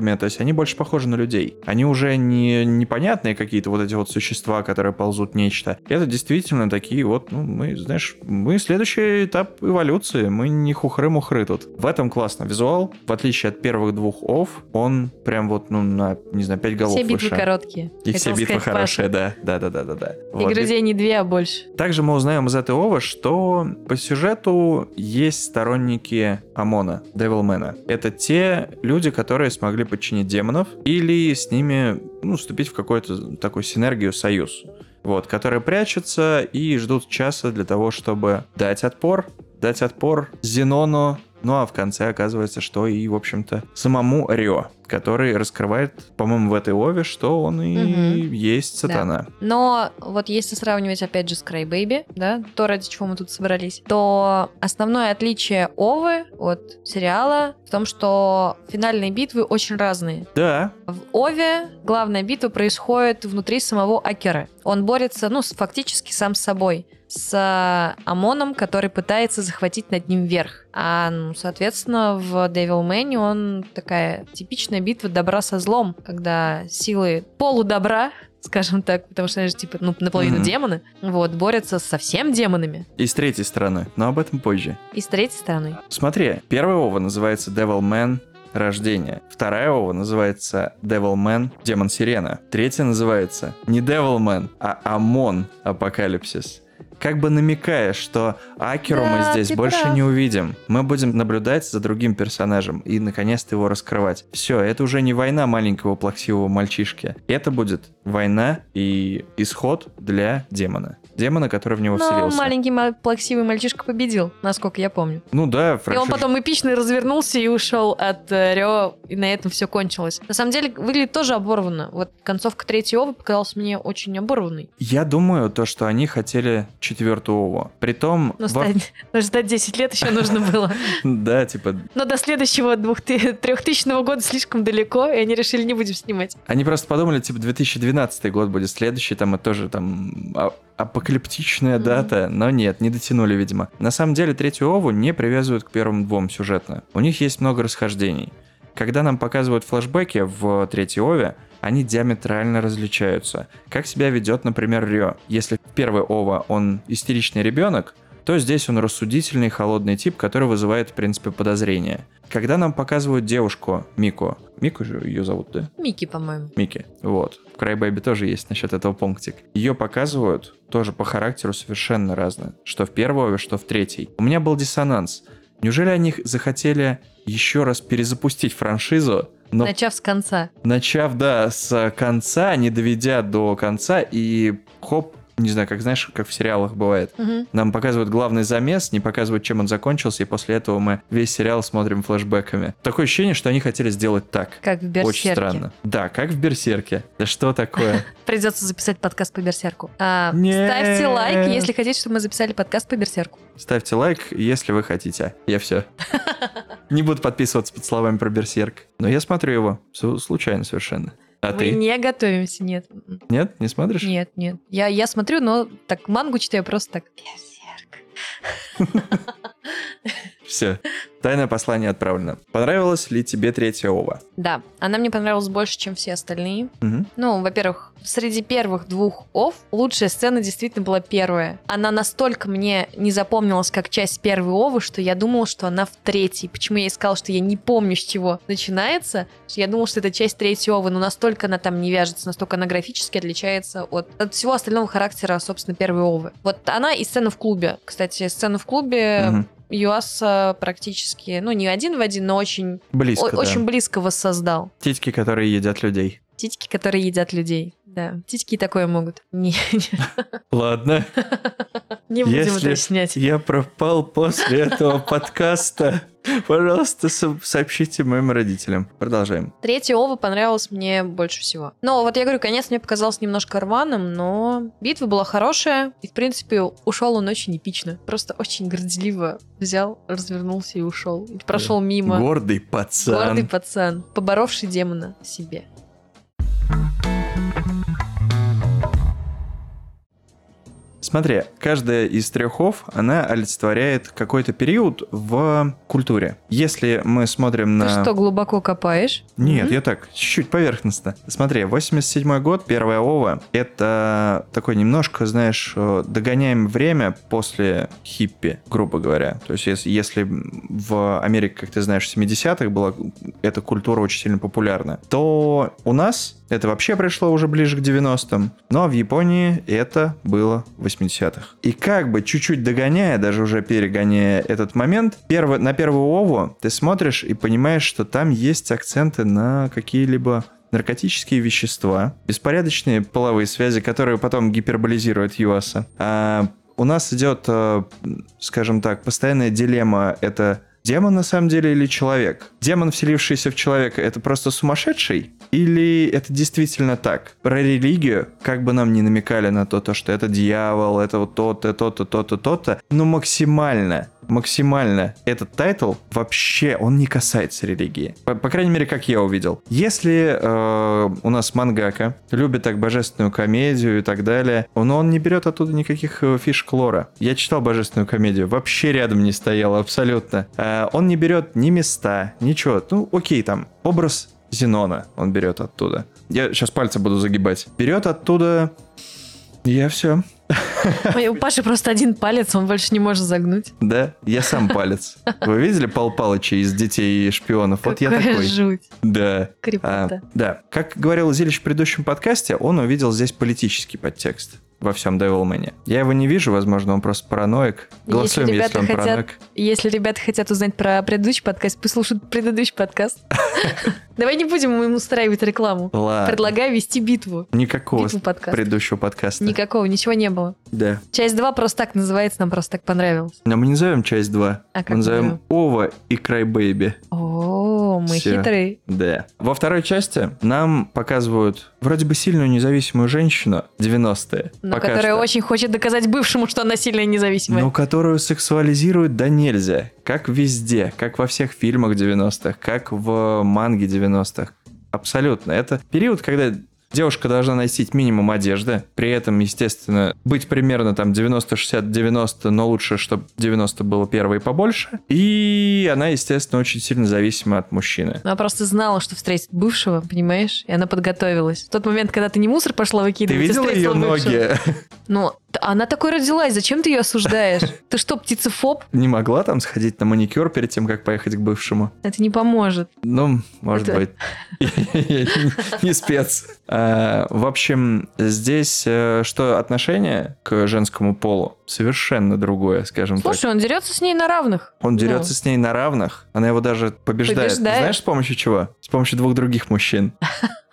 Speaker 1: сережками, то есть они больше похожи на людей. Они уже не непонятные какие-то вот эти вот существа, которые ползут нечто. Это действительно такие вот, ну, мы, знаешь, мы следующий этап эволюции, мы не хухры-мухры тут. В этом классно. Визуал, в отличие от первых двух ов, он прям вот, ну, на, не знаю, пять голов
Speaker 2: Все битвы
Speaker 1: выше.
Speaker 2: короткие.
Speaker 1: И все
Speaker 2: хотел
Speaker 1: битвы
Speaker 2: сказать
Speaker 1: хорошие, да. Да, да, да, да, да.
Speaker 2: И
Speaker 1: Вот.
Speaker 2: не две, а больше.
Speaker 1: Также мы узнаем из этой ова, что по сюжету есть сторонники Амона, Девилмена. Это те люди, которые смогли подчинить демонов или с ними ну, вступить в какую-то такую синергию, союз. Вот, которые прячутся и ждут часа для того, чтобы дать отпор, дать отпор Зенону, ну а в конце оказывается, что и, в общем-то, самому Рио, который раскрывает, по-моему, в этой Ове, что он и
Speaker 2: Мгм.
Speaker 1: есть сатана.
Speaker 2: Но вот если сравнивать опять же с Crybaby, да, то ради чего мы тут собрались, то основное отличие Овы от сериала в том, что финальные битвы очень разные.
Speaker 1: Да,
Speaker 2: В Ове главная битва происходит внутри самого Акера. Он борется, ну, фактически сам с собой. С Амоном, который пытается захватить над ним верх. А, ну, соответственно, в Devil May он такая типичная битва добра со злом, когда силы полудобра, скажем так, потому что они же типа ну, наполовину
Speaker 1: Мгм.
Speaker 2: демоны, вот, борются со всем демонами.
Speaker 1: и с третьей стороны, но об этом позже.
Speaker 2: И с третьей стороны.
Speaker 1: Смотри, первая ова называется Devilman Рождение. Вторая ова называется Devilman Демон Сирена. Третья называется не Devilman, а Амон Апокалипсис. Как бы намекая, что Акеру
Speaker 2: Да,
Speaker 1: мы здесь больше
Speaker 2: прав.
Speaker 1: не увидим. Мы будем наблюдать за другим персонажем и наконец-то его раскрывать. Все, это уже не война маленького плаксивого мальчишки. Это будет война и исход для демона. Демона, который в него
Speaker 2: Но
Speaker 1: вселился.
Speaker 2: маленький ма- плаксивый мальчишка победил, насколько я помню.
Speaker 1: Ну да,
Speaker 2: И он потом эпично развернулся и ушел от э, Рио, и на этом все кончилось. На самом деле, выглядит тоже оборванно. Вот концовка третьего Овы показалась мне очень оборванной.
Speaker 1: Я думаю, то, что они хотели четвертую Ову. Притом...
Speaker 2: Но
Speaker 1: во-
Speaker 2: но ждать 10 лет еще нужно было.
Speaker 1: Да, типа,
Speaker 2: Но до следующего 3000 года слишком далеко, и они решили, не будем снимать.
Speaker 1: Они просто подумали, типа, 2012 год будет следующий, там, и тоже там а- апокалиптичная дата, но нет, не дотянули, видимо. На самом деле, третью Ову не привязывают к первым двум сюжетно. У них есть много расхождений. Когда нам показывают флэшбэки в третьей Ове, они диаметрально различаются. Как себя ведет, например, Рио. Если в первой Ова он истеричный ребенок, то здесь он рассудительный, холодный тип, который вызывает, в принципе, подозрения. Когда нам показывают девушку Мику, Мику же ее зовут, да?
Speaker 2: Микки, по-моему.
Speaker 1: Микки. Вот. В Crybaby тоже есть насчет этого пунктик. Ее показывают тоже по характеру совершенно разно. Что в первой, Ове, что в третьей. У меня был диссонанс. Неужели они захотели еще раз перезапустить франшизу, но
Speaker 2: Начав с конца.
Speaker 1: начав, да, с конца, не доведя до конца, и хоп, не знаю, как знаешь, как в сериалах бывает.
Speaker 2: Мгм.
Speaker 1: Нам показывают главный замес, не показывают, чем он закончился, и после этого мы весь сериал смотрим флешбэками. Такое ощущение, что они хотели сделать так.
Speaker 2: Как в Берсерке.
Speaker 1: Очень странно. Да, как в Берсерке. Да что такое?
Speaker 2: Придется записать подкаст по Берсерку. А, ставьте лайк, если хотите, чтобы мы записали подкаст по Берсерку.
Speaker 1: Ставьте лайк, если вы хотите. Я все. Не буду подписываться под словами про Берсерк. Но я смотрю его. Случайно совершенно. А
Speaker 2: Мы
Speaker 1: ты?
Speaker 2: не готовимся, нет. М-м.
Speaker 1: Нет? Не смотришь?
Speaker 2: Нет, нет. Я, я смотрю, но так мангу читаю просто так. Берсерк.
Speaker 1: Все. Тайное послание отправлено. Понравилась ли тебе третья ова?
Speaker 2: Да, она мне понравилась больше, чем все остальные.
Speaker 1: Мгм.
Speaker 2: Ну, во-первых, среди первых двух ов лучшая сцена действительно была первая. Она настолько мне не запомнилась как часть первой овы, что я думала, что она в третьей. Почему я искала, что я не помню, с чего начинается, что я думала, что это часть третьей овы, но настолько она там не вяжется, настолько она графически отличается от, от всего остального характера, собственно, первой овы. Вот она и сцена в клубе. Кстати, сцена в клубе
Speaker 1: Мгм.
Speaker 2: Юаса практически, ну, не один в один, но очень,
Speaker 1: Близко,
Speaker 2: о-
Speaker 1: да.
Speaker 2: очень близко воссоздал.
Speaker 1: Титьки, которые едят людей.
Speaker 2: Титьки, которые едят людей. Да, титьки такое могут. Не,
Speaker 1: Ладно.
Speaker 2: не будем
Speaker 1: Если
Speaker 2: уточнять.
Speaker 1: я пропал после этого подкаста, пожалуйста, со- сообщите моим родителям. Продолжаем.
Speaker 2: Третья ова понравилась мне больше всего. Но вот я говорю, конец мне показался немножко рваным, но битва была хорошая, и, в принципе, ушел он очень эпично. Просто очень горделиво взял, развернулся и ушел. И прошел мимо.
Speaker 1: Гордый пацан.
Speaker 2: Гордый пацан, поборовший демона себе.
Speaker 1: Смотри, каждая из трех ов, она олицетворяет какой-то период в культуре. Если мы смотрим на...
Speaker 2: Ты что, глубоко копаешь?
Speaker 1: Нет,
Speaker 2: Мгм.
Speaker 1: я так, чуть-чуть поверхностно. Смотри, 87 год, первая ова, это такой немножко, знаешь, э, догоняем время после хиппи, грубо говоря. То есть если, если в Америке, как ты знаешь, в 70-х была эта культура очень сильно популярна, то у нас это вообще пришло уже ближе к 90-м, но в Японии это было в 80-х. И как бы чуть-чуть догоняя, даже уже перегоняя этот момент, первый, на первую Ову ты смотришь и понимаешь, что там есть акценты на какие-либо наркотические вещества, беспорядочные половые связи, которые потом гиперболизируют Юаса. А у нас идет, э, скажем так, постоянная дилемма это демон на самом деле или человек? Демон, вселившийся в человека, это просто сумасшедший? Или это действительно так? Про религию, как бы нам ни намекали на то, то что это дьявол, это вот то-то, то-то, то-то, то-то, но максимально максимально этот title вообще он не касается религии. По, по крайней мере, как я увидел. Если э, у нас мангака любит так божественную комедию и так далее, но он не берет оттуда никаких э, фишек лора. Я читал божественную комедию, вообще рядом не стоял абсолютно. Э, он не берет ни места, ничего. Ну, окей, там образ Зенона он берет оттуда. Я сейчас пальцы буду загибать. Берет оттуда... Я все.
Speaker 2: Ой, У Паши просто один палец, он больше не может загнуть.
Speaker 1: Да, я сам палец. Вы видели Пал Палыча из «Детей и шпионов»? Вот я
Speaker 2: Какая
Speaker 1: такой.
Speaker 2: жуть.
Speaker 1: Да. А, да. Как говорил Зилич в предыдущем подкасте, он увидел здесь политический подтекст во всем Devilman. Я его не вижу, возможно, он просто параноик. Голосуем, если,
Speaker 2: ребята
Speaker 1: он
Speaker 2: хотят-
Speaker 1: параноик.
Speaker 2: Если ребята хотят узнать про предыдущий подкаст, пусть слушают предыдущий подкаст. Давай не будем ему устраивать рекламу.
Speaker 1: Ладно.
Speaker 2: Предлагаю вести битву.
Speaker 1: Никакого
Speaker 2: Битву подкаста.
Speaker 1: предыдущего подкаста.
Speaker 2: Никакого, ничего не было.
Speaker 1: Да.
Speaker 2: Часть 2 просто так называется, нам просто так понравилось.
Speaker 1: Но мы не назовем часть 2.
Speaker 2: А как
Speaker 1: мы назовем? Ова и Крайбэйби.
Speaker 2: О, мы
Speaker 1: Всё.
Speaker 2: хитрые.
Speaker 1: Да. Во второй части нам показывают вроде бы сильную независимую женщину 90-е.
Speaker 2: Но которая
Speaker 1: что.
Speaker 2: очень хочет доказать бывшему, что она сильная и независимая.
Speaker 1: Но которую сексуализируют да нельзя. Как везде. Как во всех фильмах 90-х. Как в манге 90-х. Абсолютно. Это период, когда девушка должна носить минимум одежды. При этом, естественно, быть примерно там 90-60-90, но лучше, чтобы 90 было первое и побольше. И она, естественно, очень сильно зависима от мужчины.
Speaker 2: Она просто знала, что встретит бывшего, понимаешь? И она подготовилась. В тот момент, когда ты не мусор пошла
Speaker 1: Ты
Speaker 2: выкидывать, а
Speaker 1: видела ее
Speaker 2: бывшего.
Speaker 1: ноги?
Speaker 2: Ну, она такой родилась, зачем ты ее осуждаешь? Ты что, птицефоб?
Speaker 1: Не могла там сходить на маникюр перед тем, как поехать к бывшему?
Speaker 2: Это не поможет.
Speaker 1: Ну, может
Speaker 2: Это-
Speaker 1: быть. Я не- спец. А, В общем, здесь э, что отношение к женскому полу совершенно другое, скажем так.
Speaker 2: Слушай, он дерется с ней на равных.
Speaker 1: Он дерется с ней на равных, она его даже. Побеждает. Знаешь, с помощью чего? С помощью двух других мужчин.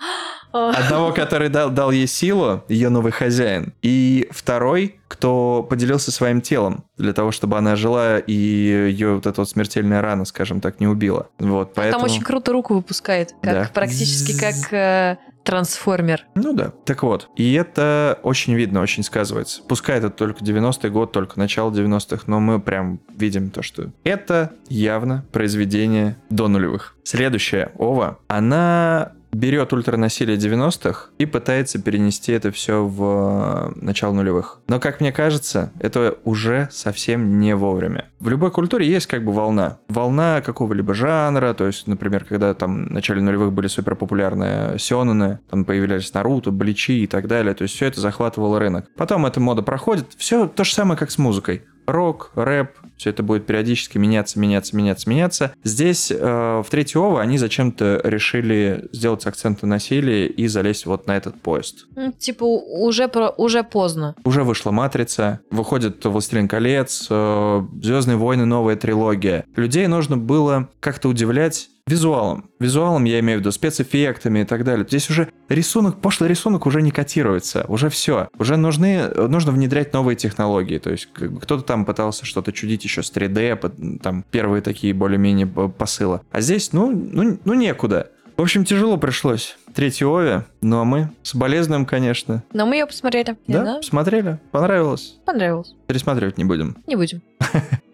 Speaker 1: Одного, который дал, дал ей силу, ее новый хозяин. И второй, кто поделился своим телом для того, чтобы она жила и ее вот эта вот смертельная рана, скажем так, не убила. Вот, поэтому...
Speaker 2: Там очень круто руку выпускает. Как,
Speaker 1: Да.
Speaker 2: Практически как э, трансформер.
Speaker 1: Ну да. Так вот, и это очень видно, очень сказывается. Пускай это только 90-й год, только начало 90-х, но мы прям видим то, что это явно произведение до нулевых. Следующая Ова, она берет ультранасилие 90-х и пытается перенести это все в э, начало нулевых. Но, как мне кажется, это уже совсем не вовремя. В любой культуре есть как бы волна. Волна какого-либо жанра, то есть, например, когда там в начале нулевых были супер популярные сёнэны, там появлялись Наруто, Бличи и так далее, то есть все это захватывало рынок. Потом эта мода проходит, все то же самое, как с музыкой. Рок, рэп, все это будет периодически меняться, меняться, меняться, меняться. Здесь э, в третьей Ова они зачем-то решили сделать акцент на насилие и залезть вот на этот поезд.
Speaker 2: Ну, типа, уже, про, уже поздно.
Speaker 1: Уже вышла «Матрица», выходит «Властелин колец», «Звездные войны», новая трилогия. Людей нужно было как-то удивлять визуалом. Визуалом я имею в виду спецэффектами и так далее. Здесь уже рисунок, пошлый рисунок уже не котируется, уже все. Уже нужны, нужно внедрять новые технологии. То есть кто-то там пытался что-то чудить еще с 3D, под- там первые такие более-менее п- посылы. А здесь, ну, ну, ну некуда. В общем, тяжело пришлось. Третий Ове, ну а мы соболезнуем, конечно.
Speaker 2: Но мы ее посмотрели.
Speaker 1: Да?
Speaker 2: Да?
Speaker 1: Посмотрели? Понравилось?
Speaker 2: Понравилось.
Speaker 1: Пересматривать не будем.
Speaker 2: Не будем.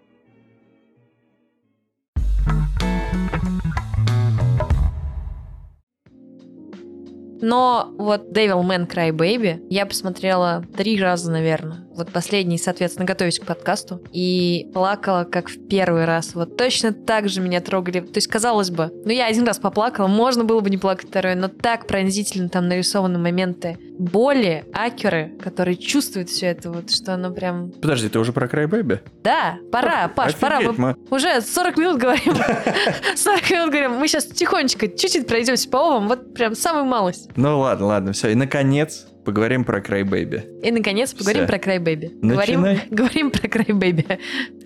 Speaker 2: Но вот Devil Man Cry Baby я посмотрела три раза, наверное. Вот последний, соответственно, готовясь к подкасту. И плакала, как в первый раз. Вот точно так же меня трогали. То есть, казалось бы, ну я один раз поплакала, можно было бы не плакать второй, но так пронзительно там нарисованы моменты боли Акиры, который чувствует все это, вот что оно прям...
Speaker 1: Подожди, ты уже про Crybaby?
Speaker 2: Да, пора, Паш, пора.
Speaker 1: Офигеть,
Speaker 2: Мы
Speaker 1: мы-
Speaker 2: уже 40 минут говорим. 40 минут говорим. Мы сейчас тихонечко, чуть-чуть пройдемся по овам, вот прям самую малость.
Speaker 1: Ну ладно, ладно, все. И наконец поговорим про Crybaby.
Speaker 2: И, наконец, поговорим
Speaker 1: Всё.
Speaker 2: про Crybaby. Говорим, говорим про Crybaby.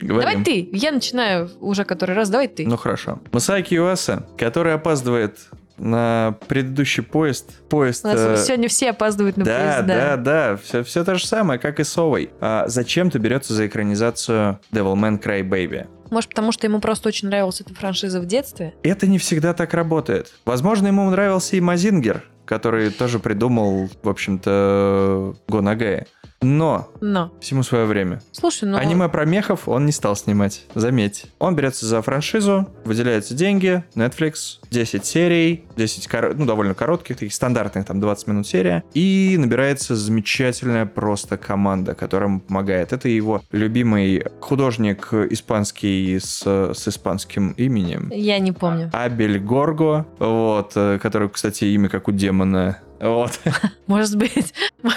Speaker 2: Давай ты. Я начинаю уже который раз. Давай ты.
Speaker 1: Ну хорошо. Масаки Юаса, который опаздывает на предыдущий поезд. Поезд...
Speaker 2: У нас
Speaker 1: э,
Speaker 2: сегодня все опаздывают на
Speaker 1: да,
Speaker 2: поезд.
Speaker 1: да, да, все, все то же самое, как и с Овой. А зачем-то берется за экранизацию Devilman Cry Baby.
Speaker 2: Может, потому что ему просто очень нравилась эта франшиза в детстве?
Speaker 1: Это не всегда так работает. Возможно, ему нравился и Мазингер, который тоже придумал, в общем-то, Гонагая. Но
Speaker 2: Но.
Speaker 1: всему свое время.
Speaker 2: Слушай, ну...
Speaker 1: Аниме про мехов он не стал снимать, заметь. Он берется за франшизу, выделяются деньги, Netflix, 10 серий, 10, кор- ну, довольно коротких, таких стандартных, там, 20 минут серия, и набирается замечательная просто команда, которая ему помогает. Это его любимый художник испанский с, с испанским именем.
Speaker 2: Я не помню.
Speaker 1: Абель Горго, вот, э, который, кстати, имя как у демона. Вот,
Speaker 2: Может быть...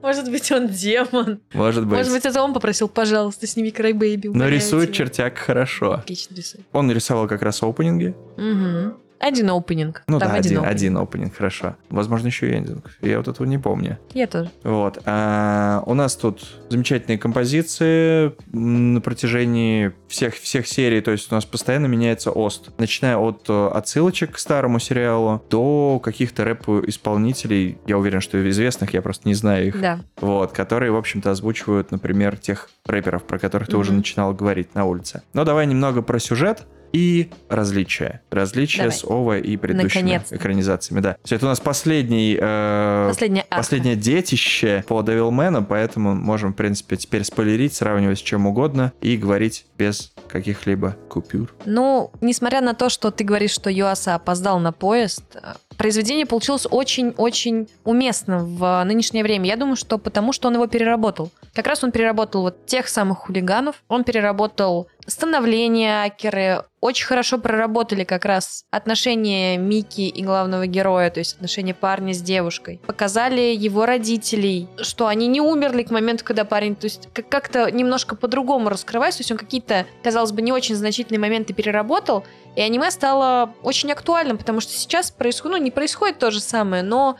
Speaker 2: Может быть, он демон.
Speaker 1: может быть.
Speaker 2: Может быть, это он попросил, пожалуйста, сними Край Бэйби.
Speaker 1: Но рисует
Speaker 2: тебя».
Speaker 1: чертяк хорошо.
Speaker 2: Отлично рисует.
Speaker 1: Он рисовал как раз опенинги,
Speaker 2: Мгм. Один опенинг.
Speaker 1: Ну
Speaker 2: Там
Speaker 1: да, один,
Speaker 2: опенинг.
Speaker 1: один опенинг, хорошо. Возможно, еще и эндинг. Я вот этого не помню.
Speaker 2: Я тоже.
Speaker 1: Вот. А у нас тут замечательные композиции на протяжении всех, всех серий. То есть у нас постоянно меняется ост. Начиная от э, отсылочек к старому сериалу до каких-то рэп-исполнителей. Я уверен, что известных, я просто не знаю их.
Speaker 2: Да.
Speaker 1: Вот, которые, в общем-то, озвучивают, например, тех рэперов, про которых ты уже начинал говорить на улице. Но давай немного про сюжет и различия. Различия
Speaker 2: Давай.
Speaker 1: с ОВА и предыдущими
Speaker 2: Наконец-то.
Speaker 1: экранизациями, да. Все, это у нас последний... э,
Speaker 2: Последняя арка.
Speaker 1: Последнее детище по Devilman, поэтому можем, в принципе, теперь спойлерить, сравнивать с чем угодно и говорить без каких-либо купюр.
Speaker 2: Ну, несмотря на то, что ты говоришь, что Юаса опоздал на поезд, э, произведение получилось очень-очень уместно в нынешнее время. Я думаю, что потому, что он его переработал. Как раз он переработал вот тех самых хулиганов, он переработал становление Акеры, очень хорошо проработали как раз отношения Мики и главного героя, то есть отношения парня с девушкой. Показали его родителей, что они не умерли к моменту, когда парень, то есть как- как-то немножко по-другому раскрывается, то есть он какие-то, казалось бы, не очень значительные моменты переработал, и аниме стало очень актуальным, потому что сейчас происходит, ну не происходит то же самое, но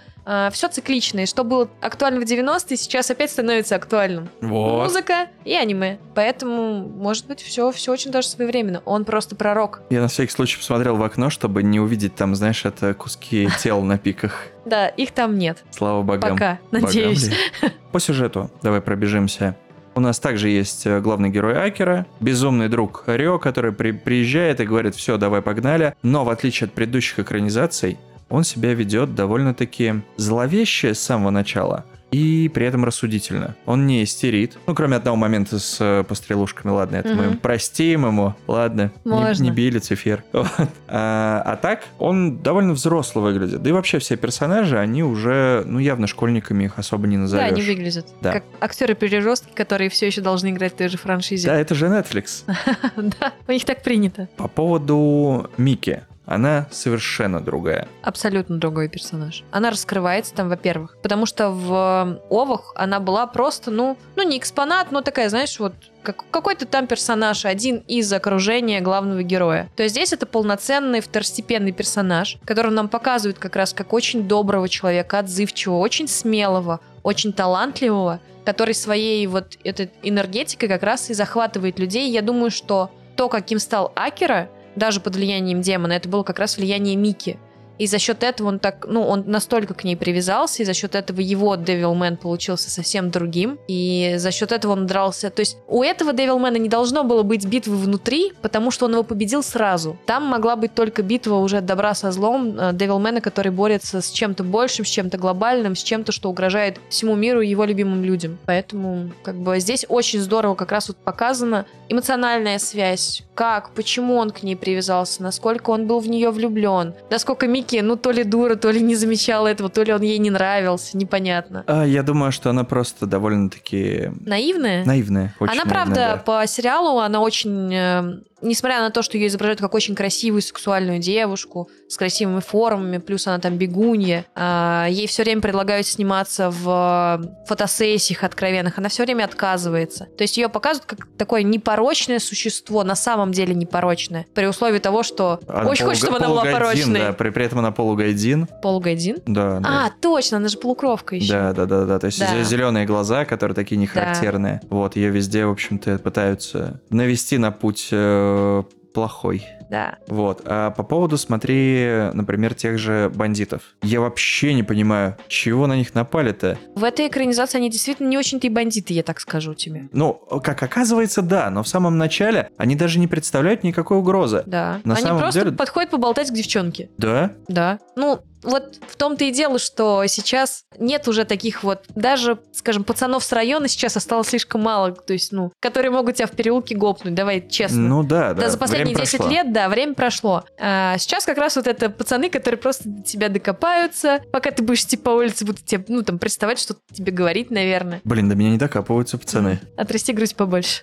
Speaker 2: все циклично, и что было актуально в 90-е, сейчас опять становится актуальным.
Speaker 1: Вот.
Speaker 2: Музыка и аниме. Поэтому, может быть, все, все очень даже своевременно. Он просто пророк.
Speaker 1: Я на всякий случай посмотрел в окно, чтобы не увидеть там, знаешь, это куски тел на пиках.
Speaker 2: Да, их там нет.
Speaker 1: Слава богам.
Speaker 2: Пока, надеюсь.
Speaker 1: По сюжету давай пробежимся. У нас также есть э, главный герой Акера, безумный друг Рио, который при- приезжает и говорит, все, давай погнали. Но в отличие от предыдущих экранизаций, он себя ведет довольно-таки зловеще с самого начала и при этом рассудительно. Он не истерит. Ну, кроме одного момента с э, пострелушками. Ладно, это мы
Speaker 2: Мгм.
Speaker 1: простим ему. Ладно, не,
Speaker 2: Можно.
Speaker 1: не били цифер. Вот. А, а так, он довольно взрослый выглядит. Да и вообще все персонажи, они уже, ну, явно школьниками их особо не
Speaker 2: Да,
Speaker 1: назовешь.
Speaker 2: они выглядят
Speaker 1: Да.
Speaker 2: как актеры-переростки, которые все еще должны играть в той же франшизе.
Speaker 1: Да, это же Netflix.
Speaker 2: Да, у них так принято.
Speaker 1: По поводу Мики. Она совершенно другая.
Speaker 2: Абсолютно другой персонаж. Она раскрывается там, во-первых, потому что в Овах она была просто, ну, ну не экспонат, но такая, знаешь, вот как, какой-то там персонаж, один из окружения главного героя. То есть здесь это полноценный второстепенный персонаж, которого нам показывают как раз как очень доброго человека, отзывчивого, очень смелого, очень талантливого, который своей вот этой энергетикой как раз и захватывает людей. Я думаю, что то, каким стал Акера, даже под влиянием демона, это было как раз влияние Мики. И за счет этого он так, ну, он настолько к ней привязался, и за счет этого его Девилмен получился совсем другим, и за счет этого он дрался. То есть у этого Девилмена не должно было быть битвы внутри, потому что он его победил сразу. Там могла быть только битва уже добра со злом э, Девилмена, который борется с чем-то большим, с чем-то глобальным, с чем-то, что угрожает всему миру и его любимым людям. Поэтому, как бы, здесь очень здорово как раз вот показана эмоциональная связь, как, почему он к ней привязался, насколько он был в нее влюблен, насколько Микки, ну, то ли дура, то ли не замечала этого, то ли он ей не нравился, непонятно.
Speaker 1: А, я думаю, что она просто довольно-таки
Speaker 2: Наивная?
Speaker 1: наивная. очень
Speaker 2: она,
Speaker 1: наивная,
Speaker 2: правда,
Speaker 1: да.
Speaker 2: по сериалу, она очень... э, несмотря на то, что ее изображают как очень красивую сексуальную девушку с красивыми формами, плюс она там бегунья, а, ей все время предлагают сниматься в фотосессиях откровенных, она все время отказывается. То есть ее показывают как такое непорочное существо, на самом деле непорочное, при условии того, что
Speaker 1: Она
Speaker 2: очень хочется, чтобы она была порочной.
Speaker 1: Да, при, при этом она полугайдин.
Speaker 2: Полугайдин?
Speaker 1: Да, да.
Speaker 2: А, точно, она же полукровка еще.
Speaker 1: Да, да, да, да. То есть
Speaker 2: Да.
Speaker 1: зеленые глаза, которые такие нехарактерные. Вот, ее везде, в общем-то, пытаются навести на путь э, плохой.
Speaker 2: Да.
Speaker 1: Вот. А по поводу, смотри, например, тех же бандитов. Я вообще не понимаю, чего на них напали-то.
Speaker 2: В этой экранизации они действительно не очень-то и бандиты, я так скажу тебе.
Speaker 1: Ну, как оказывается, да, но в самом начале они даже не представляют никакой угрозы.
Speaker 2: Да.
Speaker 1: На
Speaker 2: они
Speaker 1: самом
Speaker 2: просто
Speaker 1: деле-
Speaker 2: подходят поболтать к девчонке.
Speaker 1: Да?
Speaker 2: Да. Ну, вот в том-то и дело, что сейчас нет уже таких вот, даже, скажем, пацанов с района сейчас осталось слишком мало, то есть, ну, которые могут тебя в переулке гопнуть, давай честно.
Speaker 1: Ну да, да.
Speaker 2: да, за последние
Speaker 1: время
Speaker 2: 10
Speaker 1: прошло.
Speaker 2: лет, да, время прошло. А сейчас как раз вот это пацаны, которые просто до тебя докопаются, пока ты будешь идти по улице, будут тебе, ну, там, приставать, что-то тебе говорить, наверное.
Speaker 1: Блин, до меня не докапываются пацаны.
Speaker 2: Отрасти грудь побольше.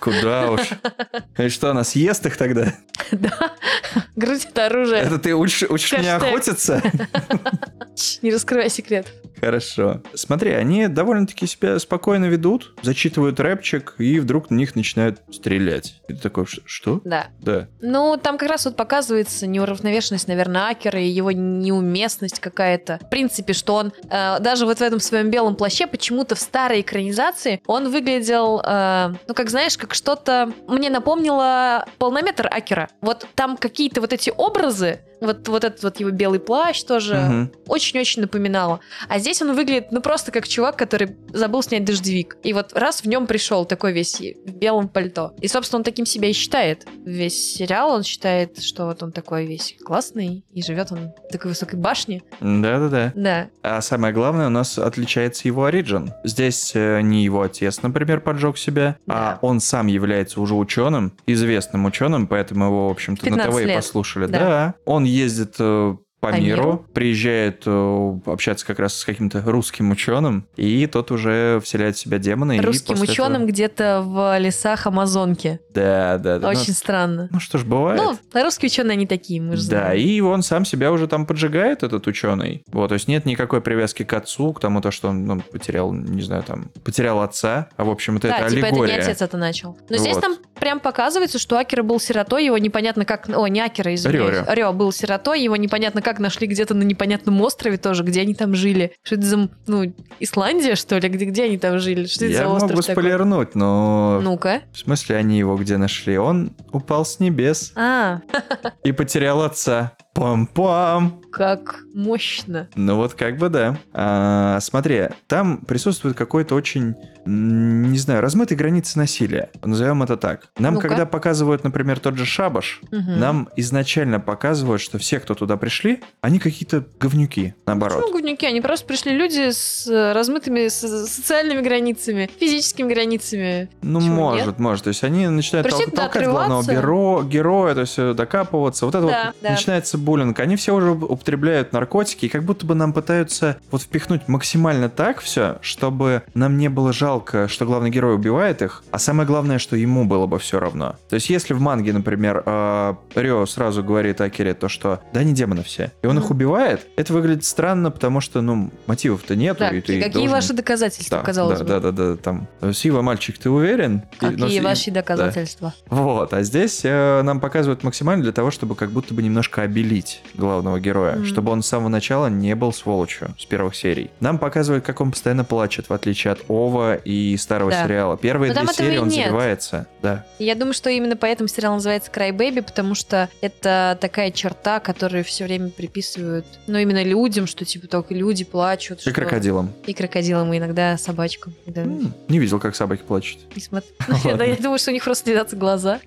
Speaker 1: Куда уж. И что, она съест их тогда?
Speaker 2: Да, грудь это оружие.
Speaker 1: Это ты учишь, учишь меня охотиться?
Speaker 2: Не раскрывай секрет.
Speaker 1: Хорошо. Смотри, они довольно-таки себя спокойно ведут, зачитывают рэпчик, и вдруг на них начинают стрелять. И ты такой, «Ш- что?
Speaker 2: Да.
Speaker 1: Да.
Speaker 2: Ну, там как раз вот показывается неуравновешенность, наверное, Акера и его неуместность какая-то. В принципе, что он э, даже вот в этом своем белом плаще почему-то в старой экранизации он выглядел, э, ну, как знаешь, как что-то... Мне напомнило полнометр Акера. Вот там какие-то вот эти образы, вот, вот этот вот его белый плащ тоже
Speaker 1: Мгм.
Speaker 2: очень-очень напоминало. А здесь он выглядит, ну, просто как чувак, который забыл снять дождевик. И вот раз в нем пришел такой весь в белом пальто. И, собственно, он таким себя и считает. Весь сериал он считает, что вот он такой весь классный, и живет он в такой высокой башне.
Speaker 1: Да-да-да.
Speaker 2: Да.
Speaker 1: А самое главное, у нас отличается его оригин. Здесь э, не его отец, например, поджег себя, а
Speaker 2: Да.
Speaker 1: он сам является уже ученым, известным ученым, поэтому его, в общем-то, на
Speaker 2: 15
Speaker 1: ТВ и послушали.
Speaker 2: Да.
Speaker 1: Да. Он ездит э, по,
Speaker 2: По
Speaker 1: миру,
Speaker 2: миру.
Speaker 1: приезжает э, общаться как раз с каким-то русским ученым, и тот уже вселяет в себя демона. и
Speaker 2: Русским ученым
Speaker 1: этого-
Speaker 2: где-то в лесах Амазонки.
Speaker 1: Да, да, да. Ну,
Speaker 2: Очень странно.
Speaker 1: Ну, что ж, бывает.
Speaker 2: Ну, русские ученые они такие, мы же
Speaker 1: Да,
Speaker 2: знаем.
Speaker 1: и он сам себя уже там поджигает, этот ученый. Вот, то есть нет никакой привязки к отцу, к тому, то, что он ну, потерял, не знаю, там, потерял отца. А в общем, это,
Speaker 2: Да,
Speaker 1: это
Speaker 2: типа
Speaker 1: аллегория.
Speaker 2: это не отец это начал. Но здесь
Speaker 1: Вот.
Speaker 2: там прям показывается, что Акера был сиротой, его непонятно как... О, не Акера, извиняюсь.
Speaker 1: Рё, Рё.
Speaker 2: Рё был сиротой, его непонятно как нашли где-то на непонятном острове тоже, где они там жили. Что это за... Ну, Исландия, что ли? Где, где они там жили? Что это
Speaker 1: Я
Speaker 2: за остров
Speaker 1: могу
Speaker 2: такой?
Speaker 1: спойлернуть, но...
Speaker 2: Ну-ка.
Speaker 1: В смысле, они его где нашли? Он упал с небес
Speaker 2: А,
Speaker 1: и потерял отца. Пам-пам!
Speaker 2: как мощно.
Speaker 1: Ну вот как бы да. А, смотри, там присутствует какой-то очень, не знаю, размытой границы насилия. Назовем это так. Нам,
Speaker 2: Ну-ка.
Speaker 1: когда показывают, например, тот же шабаш,
Speaker 2: Мгм.
Speaker 1: нам изначально показывают, что все, кто туда пришли, они какие-то говнюки, наоборот.
Speaker 2: Почему говнюки? Они просто пришли люди с э, размытыми социальными границами, физическими границами.
Speaker 1: Ну,
Speaker 2: Почему
Speaker 1: может, может. То есть они начинают
Speaker 2: Пришли
Speaker 1: тол- толкать главного геро- героя, то есть э, докапываться. Вот это
Speaker 2: Да,
Speaker 1: вот
Speaker 2: да.
Speaker 1: начинается буллинг. Они все уже употребляют наркотики, и как будто бы нам пытаются вот впихнуть максимально так все, чтобы нам не было жалко, что главный герой убивает их, а самое главное, что ему было бы все равно. То есть если в манге, например, э, Рио сразу говорит Акере то, что да, они демоны все, и он их убивает, это выглядит странно, потому что, ну, мотивов-то нету,
Speaker 2: Так,
Speaker 1: и ты
Speaker 2: какие
Speaker 1: должен-
Speaker 2: ваши доказательства,
Speaker 1: да,
Speaker 2: казалось
Speaker 1: да,
Speaker 2: бы?
Speaker 1: да, да, да, там. Сива, мальчик, ты уверен? И- но
Speaker 2: Какие
Speaker 1: с-
Speaker 2: ваши доказательства?
Speaker 1: Вот, а здесь э, нам показывают максимально для того, чтобы как будто бы немножко обелить главного героя,
Speaker 2: Мгм.
Speaker 1: чтобы он с самого начала не был сволочью с первых серий. Нам показывают, как он постоянно плачет, в отличие от Ова и старого
Speaker 2: Да.
Speaker 1: сериала. Первые
Speaker 2: Но
Speaker 1: две серии он
Speaker 2: нет.
Speaker 1: заливается, да.
Speaker 2: Я думаю, что именно поэтому сериал называется Cry Baby, потому что это такая черта, которую все время приписывают, ну, именно людям, что типа только люди плачут.
Speaker 1: И
Speaker 2: что-
Speaker 1: крокодилом.
Speaker 2: И крокодилам, и иногда собачкам. когда
Speaker 1: М, Не видел, как собаки плачут.
Speaker 2: не смотр- Я я думаю, что у них просто слезятся глаза.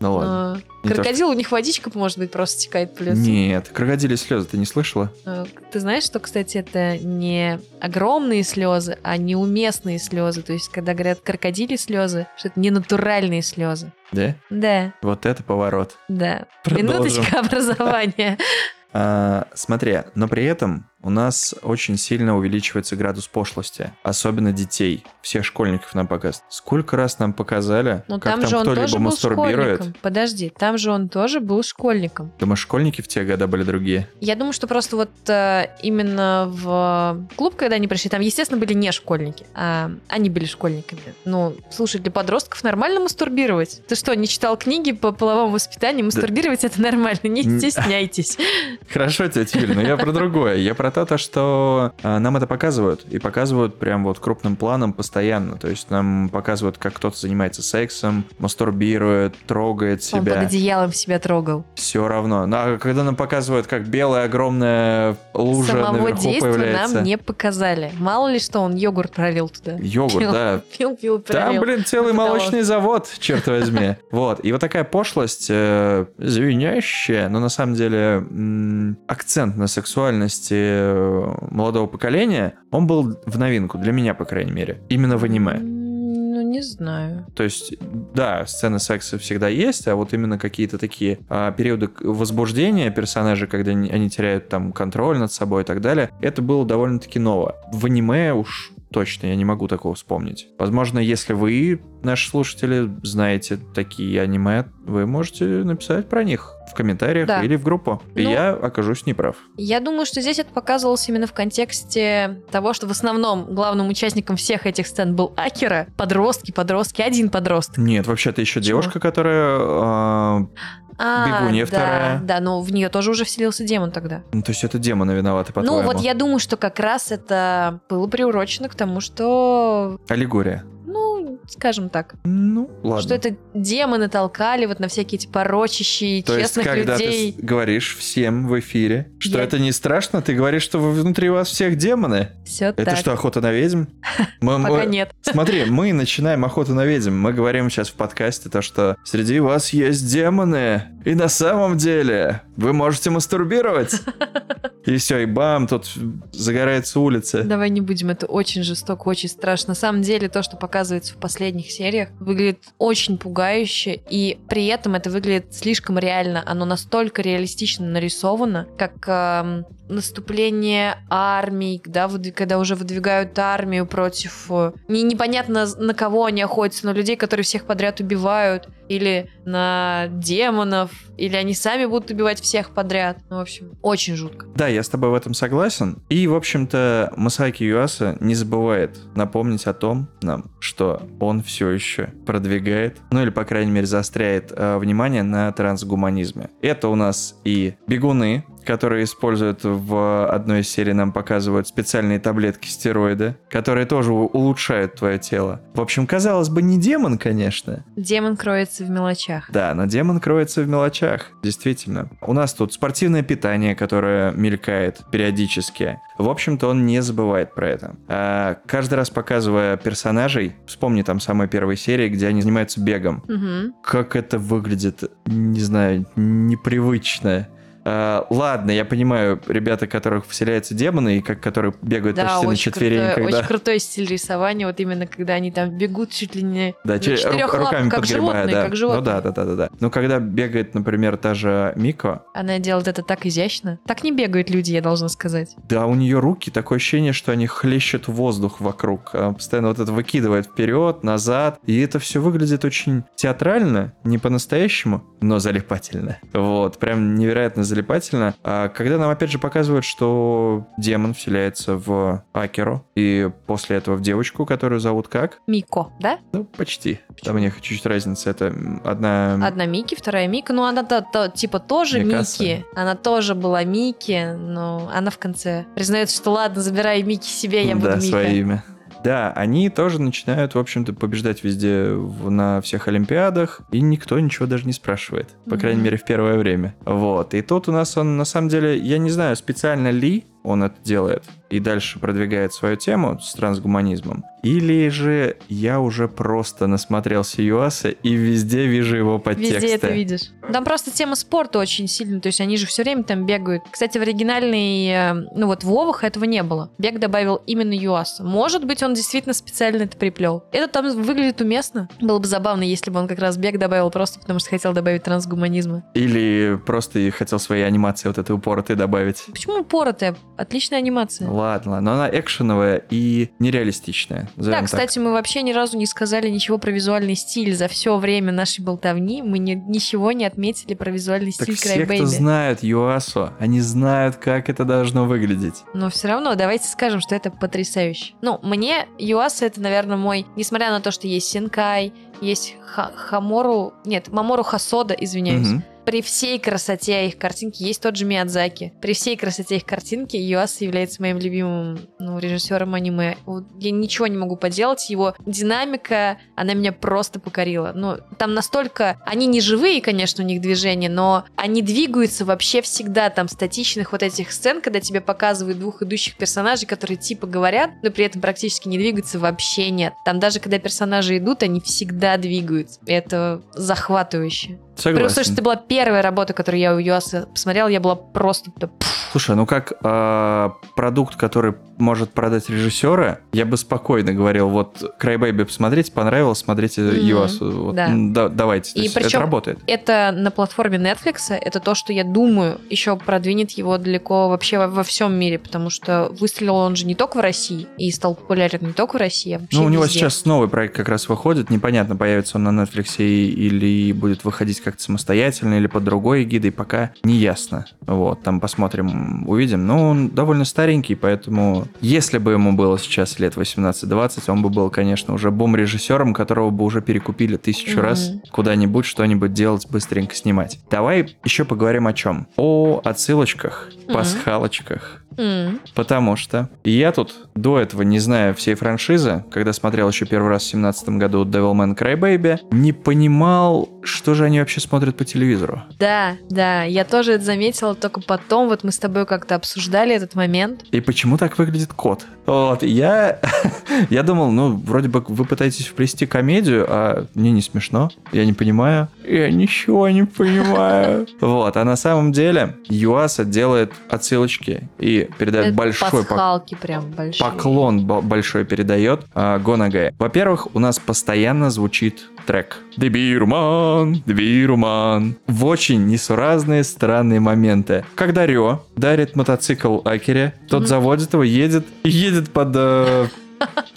Speaker 1: Ну ладно.
Speaker 2: Крокодил, у них водичка, может быть, просто стекает по лицу.
Speaker 1: Нет, крокодили слезы, ты не слышала?
Speaker 2: А, Ты знаешь, что, кстати, это не огромные слезы, а неуместные слезы. То есть, когда говорят крокодили слезы, что это не натуральные слезы.
Speaker 1: Да?
Speaker 2: Да,
Speaker 1: Вот это поворот.
Speaker 2: да.
Speaker 1: Продолжим.
Speaker 2: Минуточка образования.
Speaker 1: А, смотри, но при этом у нас очень сильно увеличивается градус пошлости, особенно детей, всех школьников нам показывают. Сколько раз нам показали,
Speaker 2: Ну,
Speaker 1: как
Speaker 2: там
Speaker 1: там кто-либо мастурбирует?
Speaker 2: школьником. Подожди, там же он тоже был школьником.
Speaker 1: Думаешь, школьники в те годы были другие?
Speaker 2: Я думаю, что просто вот э, именно в клуб, когда они пришли, там, естественно, были не школьники, а они были школьниками. Ну, слушай, для подростков нормально мастурбировать. Ты что, не читал книги по половому воспитанию? Мастурбировать это нормально, не стесняйтесь.
Speaker 1: Хорошо, тетя Юль, но я про другое. Я про то, то, что а, нам это показывают. И показывают прям вот крупным планом постоянно. То есть нам показывают, как кто-то занимается сексом, мастурбирует, трогает
Speaker 2: Он под
Speaker 1: себя.
Speaker 2: одеялом себя трогал.
Speaker 1: Все равно. Ну, а когда нам показывают, как белая огромная лужа
Speaker 2: Самого
Speaker 1: наверху
Speaker 2: действия
Speaker 1: появляется.
Speaker 2: нам не показали. Мало ли что, он йогурт пролил туда.
Speaker 1: Йогурт,
Speaker 2: Пил,
Speaker 1: да.
Speaker 2: Пил, пил,
Speaker 1: Там,
Speaker 2: пролил.
Speaker 1: блин, целый
Speaker 2: Потолок.
Speaker 1: молочный завод, черт возьми. Вот. И вот такая пошлость, э, звенящая, но на самом деле акцент на сексуальности э, молодого поколения, он был в новинку, для меня, по крайней мере. Именно в аниме.
Speaker 2: Ну, не знаю.
Speaker 1: То есть, да, сцены секса всегда есть, а вот именно какие-то такие а, периоды возбуждения персонажей, когда они теряют там контроль над собой и так далее, это было довольно-таки ново. В аниме уж точно, я не могу такого вспомнить. Возможно, если вы, наши слушатели, знаете такие аниме, вы можете написать про них в комментариях
Speaker 2: Да.
Speaker 1: или в группу. И
Speaker 2: Ну-
Speaker 1: я окажусь неправ.
Speaker 2: Я думаю, что здесь это показывалось именно в контексте того, что в основном главным участником всех этих сцен был Акера. Подростки, подростки, один подросток.
Speaker 1: Нет, вообще-то еще
Speaker 2: Почему?
Speaker 1: девушка, которая... а,
Speaker 2: А,
Speaker 1: Бегунья
Speaker 2: да,
Speaker 1: вторая.
Speaker 2: Да, но в нее тоже уже вселился демон тогда.
Speaker 1: ну, то есть это демоны виноваты, по-твоему?
Speaker 2: Ну, вот я думаю, что как раз это было приурочено к тому, что,
Speaker 1: Аллегория.
Speaker 2: Скажем так,
Speaker 1: Ну, ладно.
Speaker 2: что это демоны толкали вот на всякие эти порочащие
Speaker 1: То есть, когда
Speaker 2: людей.
Speaker 1: ты говоришь всем в эфире, что
Speaker 2: Я-
Speaker 1: это не страшно, ты говоришь, что внутри вас всех демоны.
Speaker 2: Все
Speaker 1: Это
Speaker 2: так.
Speaker 1: что, охота на ведьм? Мы- мы-
Speaker 2: Пока нет.
Speaker 1: Смотри, мы начинаем охоту на ведьм. Мы говорим сейчас в подкасте то, что среди вас есть демоны. И на самом деле вы можете мастурбировать. И все, и бам, тут загорается улица.
Speaker 2: Давай не будем, это очень жестоко, очень страшно. На самом деле, то, что показывается в последних сериях, выглядит очень пугающе, и при этом это выглядит слишком реально. Оно настолько реалистично нарисовано, как эм, наступление армий, да, когда уже выдвигают армию против... э, не- непонятно, на кого они охотятся, на людей, которые всех подряд убивают, или на демонов, или они сами будут убивать всех подряд. Ну, в общем, очень жутко.
Speaker 1: Да, я с тобой в этом согласен. И, в общем-то, Масаки Юаса не забывает напомнить о том нам, что он все еще продвигает, ну или, по крайней мере, заостряет э, внимание на трансгуманизме. Это у нас и бегуны, которые используют в одной из серий, нам показывают специальные таблетки стероиды, которые тоже улучшают твое тело. В общем, казалось бы, не демон, конечно,
Speaker 2: Демон кроется в мелочах.
Speaker 1: да, но демон кроется в мелочах, действительно. У нас тут спортивное питание, которое мелькает периодически. В общем-то, он не забывает про это. А каждый раз показывая персонажей, вспомни там самой первой серии, где они занимаются бегом.
Speaker 2: Мгм.
Speaker 1: Как это выглядит, не знаю, непривычно. А, ладно, я понимаю, ребята, которых вселяются демоны, и как которые бегают
Speaker 2: Да,
Speaker 1: почти на четвереньках,
Speaker 2: крутой,
Speaker 1: да.
Speaker 2: очень крутой стиль рисования, вот именно когда они там бегут чуть ли не
Speaker 1: Да,
Speaker 2: на
Speaker 1: че-
Speaker 2: четырех
Speaker 1: ру- руками
Speaker 2: как
Speaker 1: подгребая,
Speaker 2: животные,
Speaker 1: да.
Speaker 2: как животные.
Speaker 1: Ну да, да, да, да, да. Но когда бегает, например, та же Мико,
Speaker 2: Она делает это так изящно. Так не бегают люди, я должна сказать.
Speaker 1: Да, у нее руки такое ощущение, что они хлещут воздух вокруг. Она постоянно вот это выкидывает вперед, назад. И это все выглядит очень театрально, не по-настоящему, но залипательно. Вот, прям невероятно залипательно. А когда нам опять же показывают, что демон вселяется в Акеру, и после этого в девочку, которую зовут как?
Speaker 2: Мико, да?
Speaker 1: Ну, почти. Там у них чуть-чуть разница. Это одна...
Speaker 2: Одна Мики, вторая Мика. Ну, она то, то- типа тоже
Speaker 1: Микаса.
Speaker 2: Мики. Она тоже была Мики, но она в конце признается, что ладно, забирай Мики себе, я буду
Speaker 1: да,
Speaker 2: Мика.
Speaker 1: свое имя. Да, они тоже начинают, в общем-то, побеждать везде в- на всех Олимпиадах, и никто ничего даже не спрашивает. По крайней
Speaker 2: Мгм.
Speaker 1: мере, в первое время. Вот. И тут у нас он, на самом деле, я не знаю, специально ли он это делает и дальше продвигает свою тему с трансгуманизмом, или же я уже просто насмотрелся Юаса и везде вижу его подтексты.
Speaker 2: Везде это видишь. Там просто тема спорта очень сильная, то есть они же все время там бегают. Кстати, в оригинальной, э, ну вот в Вовах этого не было. Бег добавил именно Юаса. Может быть, он действительно специально это приплел. Это там выглядит уместно. Было бы забавно, если бы он как раз бег добавил просто потому, что хотел добавить трансгуманизма.
Speaker 1: Или просто хотел своей анимации вот этой упоротой добавить.
Speaker 2: Почему упоротая? Отличная анимация.
Speaker 1: Ладно, ладно, но она экшеновая и нереалистичная.
Speaker 2: Да,
Speaker 1: назовем так.
Speaker 2: кстати, мы вообще ни разу не сказали ничего про визуальный стиль. За все время нашей болтовни мы ни- ничего не отметили про визуальный
Speaker 1: Так
Speaker 2: стиль
Speaker 1: все, кто знают Юасу, они знают, как это должно выглядеть.
Speaker 2: Но все равно давайте скажем, что это потрясающе. Ну, мне Юаса это, наверное, мой... Несмотря на то, что есть Синкай, есть Ха- Хамору... Нет, Мамору Хасода, извиняюсь.
Speaker 1: Мгм.
Speaker 2: При всей красоте их картинки есть тот же Миядзаки. При всей красоте их картинки Юаса является моим любимым ну, режиссером аниме. Я ничего не могу поделать. Его динамика, она меня просто покорила. Ну, там настолько... Они не живые, конечно, у них движения, но они двигаются вообще всегда. Там статичных вот этих сцен, когда тебе показывают двух идущих персонажей, которые типа говорят, но при этом практически не двигаются, вообще нет. Там даже когда персонажи идут, они всегда двигаются. Это захватывающе.
Speaker 1: Согласен.
Speaker 2: Условии, что это была первая работа, которую я у Юаса посмотрела, я была просто...
Speaker 1: Слушай, ну как э, продукт, который может продать режиссера, я бы спокойно говорил, вот Crybaby посмотрите, понравилось, смотрите Юасу. Вот,
Speaker 2: да.
Speaker 1: да, давайте.
Speaker 2: И причем-
Speaker 1: это работает.
Speaker 2: Это на платформе Netflix, это то, что я думаю, еще продвинет его далеко вообще во, во всем мире, потому что выстрелил он же не только в России и стал популярен не только в России, а вообще
Speaker 1: Ну, у него
Speaker 2: везде.
Speaker 1: сейчас новый проект как раз выходит. Непонятно, появится он на Netflix или будет выходить как-то самостоятельно, или под другой эгидой, пока не ясно. Вот, там посмотрим, увидим. Но он довольно старенький, поэтому если бы ему было сейчас лет 18-20, он бы был, конечно, уже бум-режиссером, которого бы уже перекупили тысячу
Speaker 2: Мгм.
Speaker 1: раз куда-нибудь что-нибудь делать, быстренько снимать. Давай еще поговорим о чем? О отсылочках,
Speaker 2: Мгм.
Speaker 1: пасхалочках.
Speaker 2: М,
Speaker 1: Потому что я тут до этого, не зная всей франшизы, когда смотрел еще первый раз в 2017 году Devilman Crybaby, не понимал, что же они вообще смотрят по телевизору.
Speaker 2: Да, да, я тоже это заметила, только потом вот мы с тобой как-то обсуждали этот момент.
Speaker 1: И почему так выглядит кот? Вот, я, я думал, ну, вроде бы вы пытаетесь вплести комедию, а мне не смешно, я не понимаю. Я ничего не понимаю. Вот, а на самом деле Юаса делает отсылочки и передает
Speaker 2: Это
Speaker 1: большой поклон
Speaker 2: пасхалки прям большие.
Speaker 1: поклон бо- большой передает а, Гонагай. Во-первых, у нас постоянно звучит трек. Дебируман, Дебируман. В очень несуразные, странные моменты. Когда Рё дарит мотоцикл Акере, тот
Speaker 2: Мгм.
Speaker 1: заводит его, едет, и едет под э,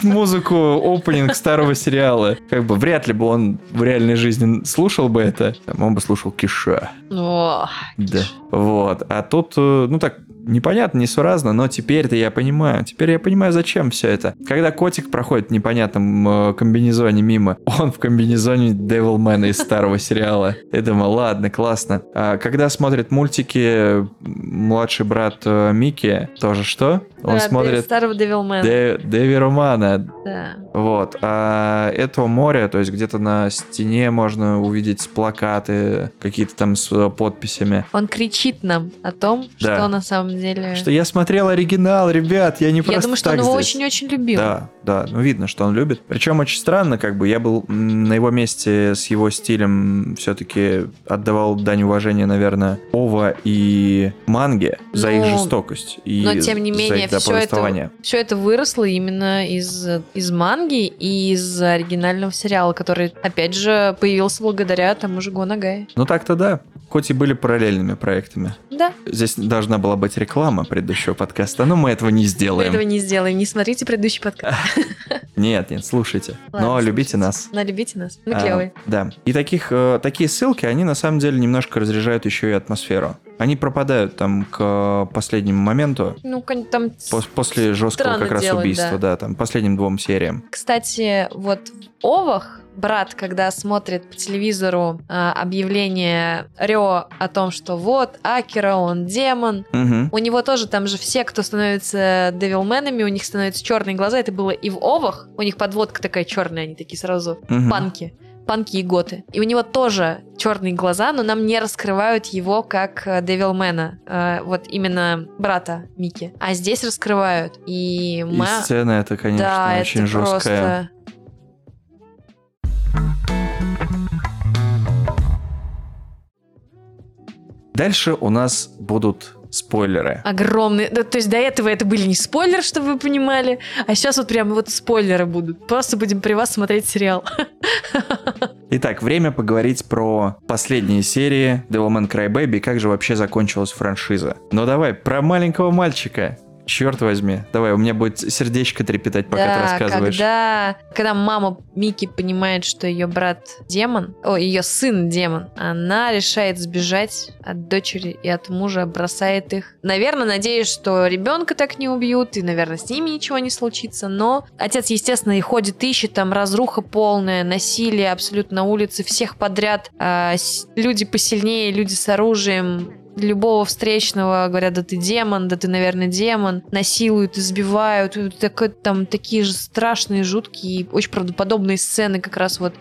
Speaker 1: музыку опенинг старого сериала. Как бы вряд ли бы он в реальной жизни слушал бы это. Там он бы слушал Киша.
Speaker 2: О,
Speaker 1: Да. Вот. А тут, э, ну так, непонятно, несуразно, но теперь-то я понимаю. Теперь я понимаю, зачем все это. Когда котик проходит в непонятном э, комбинезоне мимо, он в комбинезоне Девилмена из старого сериала. Я думаю, ладно, классно. А когда смотрит мультики младший брат э, Микки, тоже что? Он
Speaker 2: да,
Speaker 1: смотрит
Speaker 2: старого Девилмена.
Speaker 1: Де- Дэви Романа,
Speaker 2: Да.
Speaker 1: вот. А этого моря, то есть где-то на стене можно увидеть плакаты, какие-то там с э, подписями.
Speaker 2: Он кричит нам о том,
Speaker 1: Да.
Speaker 2: что на самом деле...
Speaker 1: Что я смотрел оригинал, ребят, я не просто
Speaker 2: я думаю, что
Speaker 1: так
Speaker 2: он его очень-очень любил.
Speaker 1: Да, да, ну видно, что он любит. Причем очень странно, как бы я был на его месте с его стилем все-таки отдавал дань уважения, наверное, Ова и Манге за их
Speaker 2: Ну,
Speaker 1: жестокость и
Speaker 2: но тем не менее,
Speaker 1: их
Speaker 2: все это, все это выросло именно из, из манги и из оригинального сериала, который, опять же, появился благодаря тому же Гонагай.
Speaker 1: Ну так-то да, хоть и были параллельными проектами.
Speaker 2: Да,
Speaker 1: Здесь должна была быть реклама предыдущего подкаста, но мы этого не
Speaker 2: мы
Speaker 1: сделаем.
Speaker 2: этого не сделаем. Не смотрите предыдущий подкаст.
Speaker 1: Нет, нет, слушайте.
Speaker 2: Ладно,
Speaker 1: но любите
Speaker 2: слушайте.
Speaker 1: нас.
Speaker 2: Но любите нас. Мы
Speaker 1: А,
Speaker 2: клевые.
Speaker 1: да. И таких, э, такие ссылки, они на самом деле немножко разряжают еще и атмосферу. Они пропадают там к последнему моменту,
Speaker 2: Ну, там...
Speaker 1: пос- после жесткого как раз
Speaker 2: делать,
Speaker 1: убийства,
Speaker 2: да.
Speaker 1: да. там последним двум сериям.
Speaker 2: Кстати, вот в Овах брат, когда смотрит по телевизору а, объявление Рё о том, что вот Акера, он демон,
Speaker 1: Мгм.
Speaker 2: у него тоже там же все, кто становится девилменами, у них становятся черные глаза. Это было и в Овах. У них подводка такая черная, они такие сразу
Speaker 1: Мгм.
Speaker 2: панки. Панки и готы. И у него тоже черные глаза, но нам не раскрывают его как э, Девилмена. э, вот именно брата Мики. А здесь раскрывают. И
Speaker 1: И
Speaker 2: мы...
Speaker 1: сцена это, конечно,
Speaker 2: да,
Speaker 1: очень
Speaker 2: это
Speaker 1: жесткая.
Speaker 2: просто...
Speaker 1: Дальше у нас будут спойлеры.
Speaker 2: Огромные. Да, то есть до этого это были не спойлеры, чтобы вы понимали, а сейчас вот прям вот спойлеры будут. Просто будем при вас смотреть сериал.
Speaker 1: Итак, время поговорить про последние серии Devilman Crybaby, как же вообще закончилась франшиза. Ну давай, про маленького мальчика. Черт возьми. Давай, у меня будет сердечко трепетать, пока ты
Speaker 2: да,
Speaker 1: рассказываешь.
Speaker 2: когда, когда мама Мики понимает, что ее брат демон, о, ее сын демон, она решает сбежать от дочери и от мужа, бросает их. Наверное, надеюсь, что ребенка так не убьют, и, наверное, с ними ничего не случится, но отец, естественно, и ходит, ищет, там разруха полная, насилие абсолютно на улице, всех подряд, а, люди посильнее, люди с оружием, любого встречного говорят, да ты демон, да ты, наверное, демон, насилуют, избивают, так- там такие же страшные, жуткие, очень правдоподобные сцены как раз вот,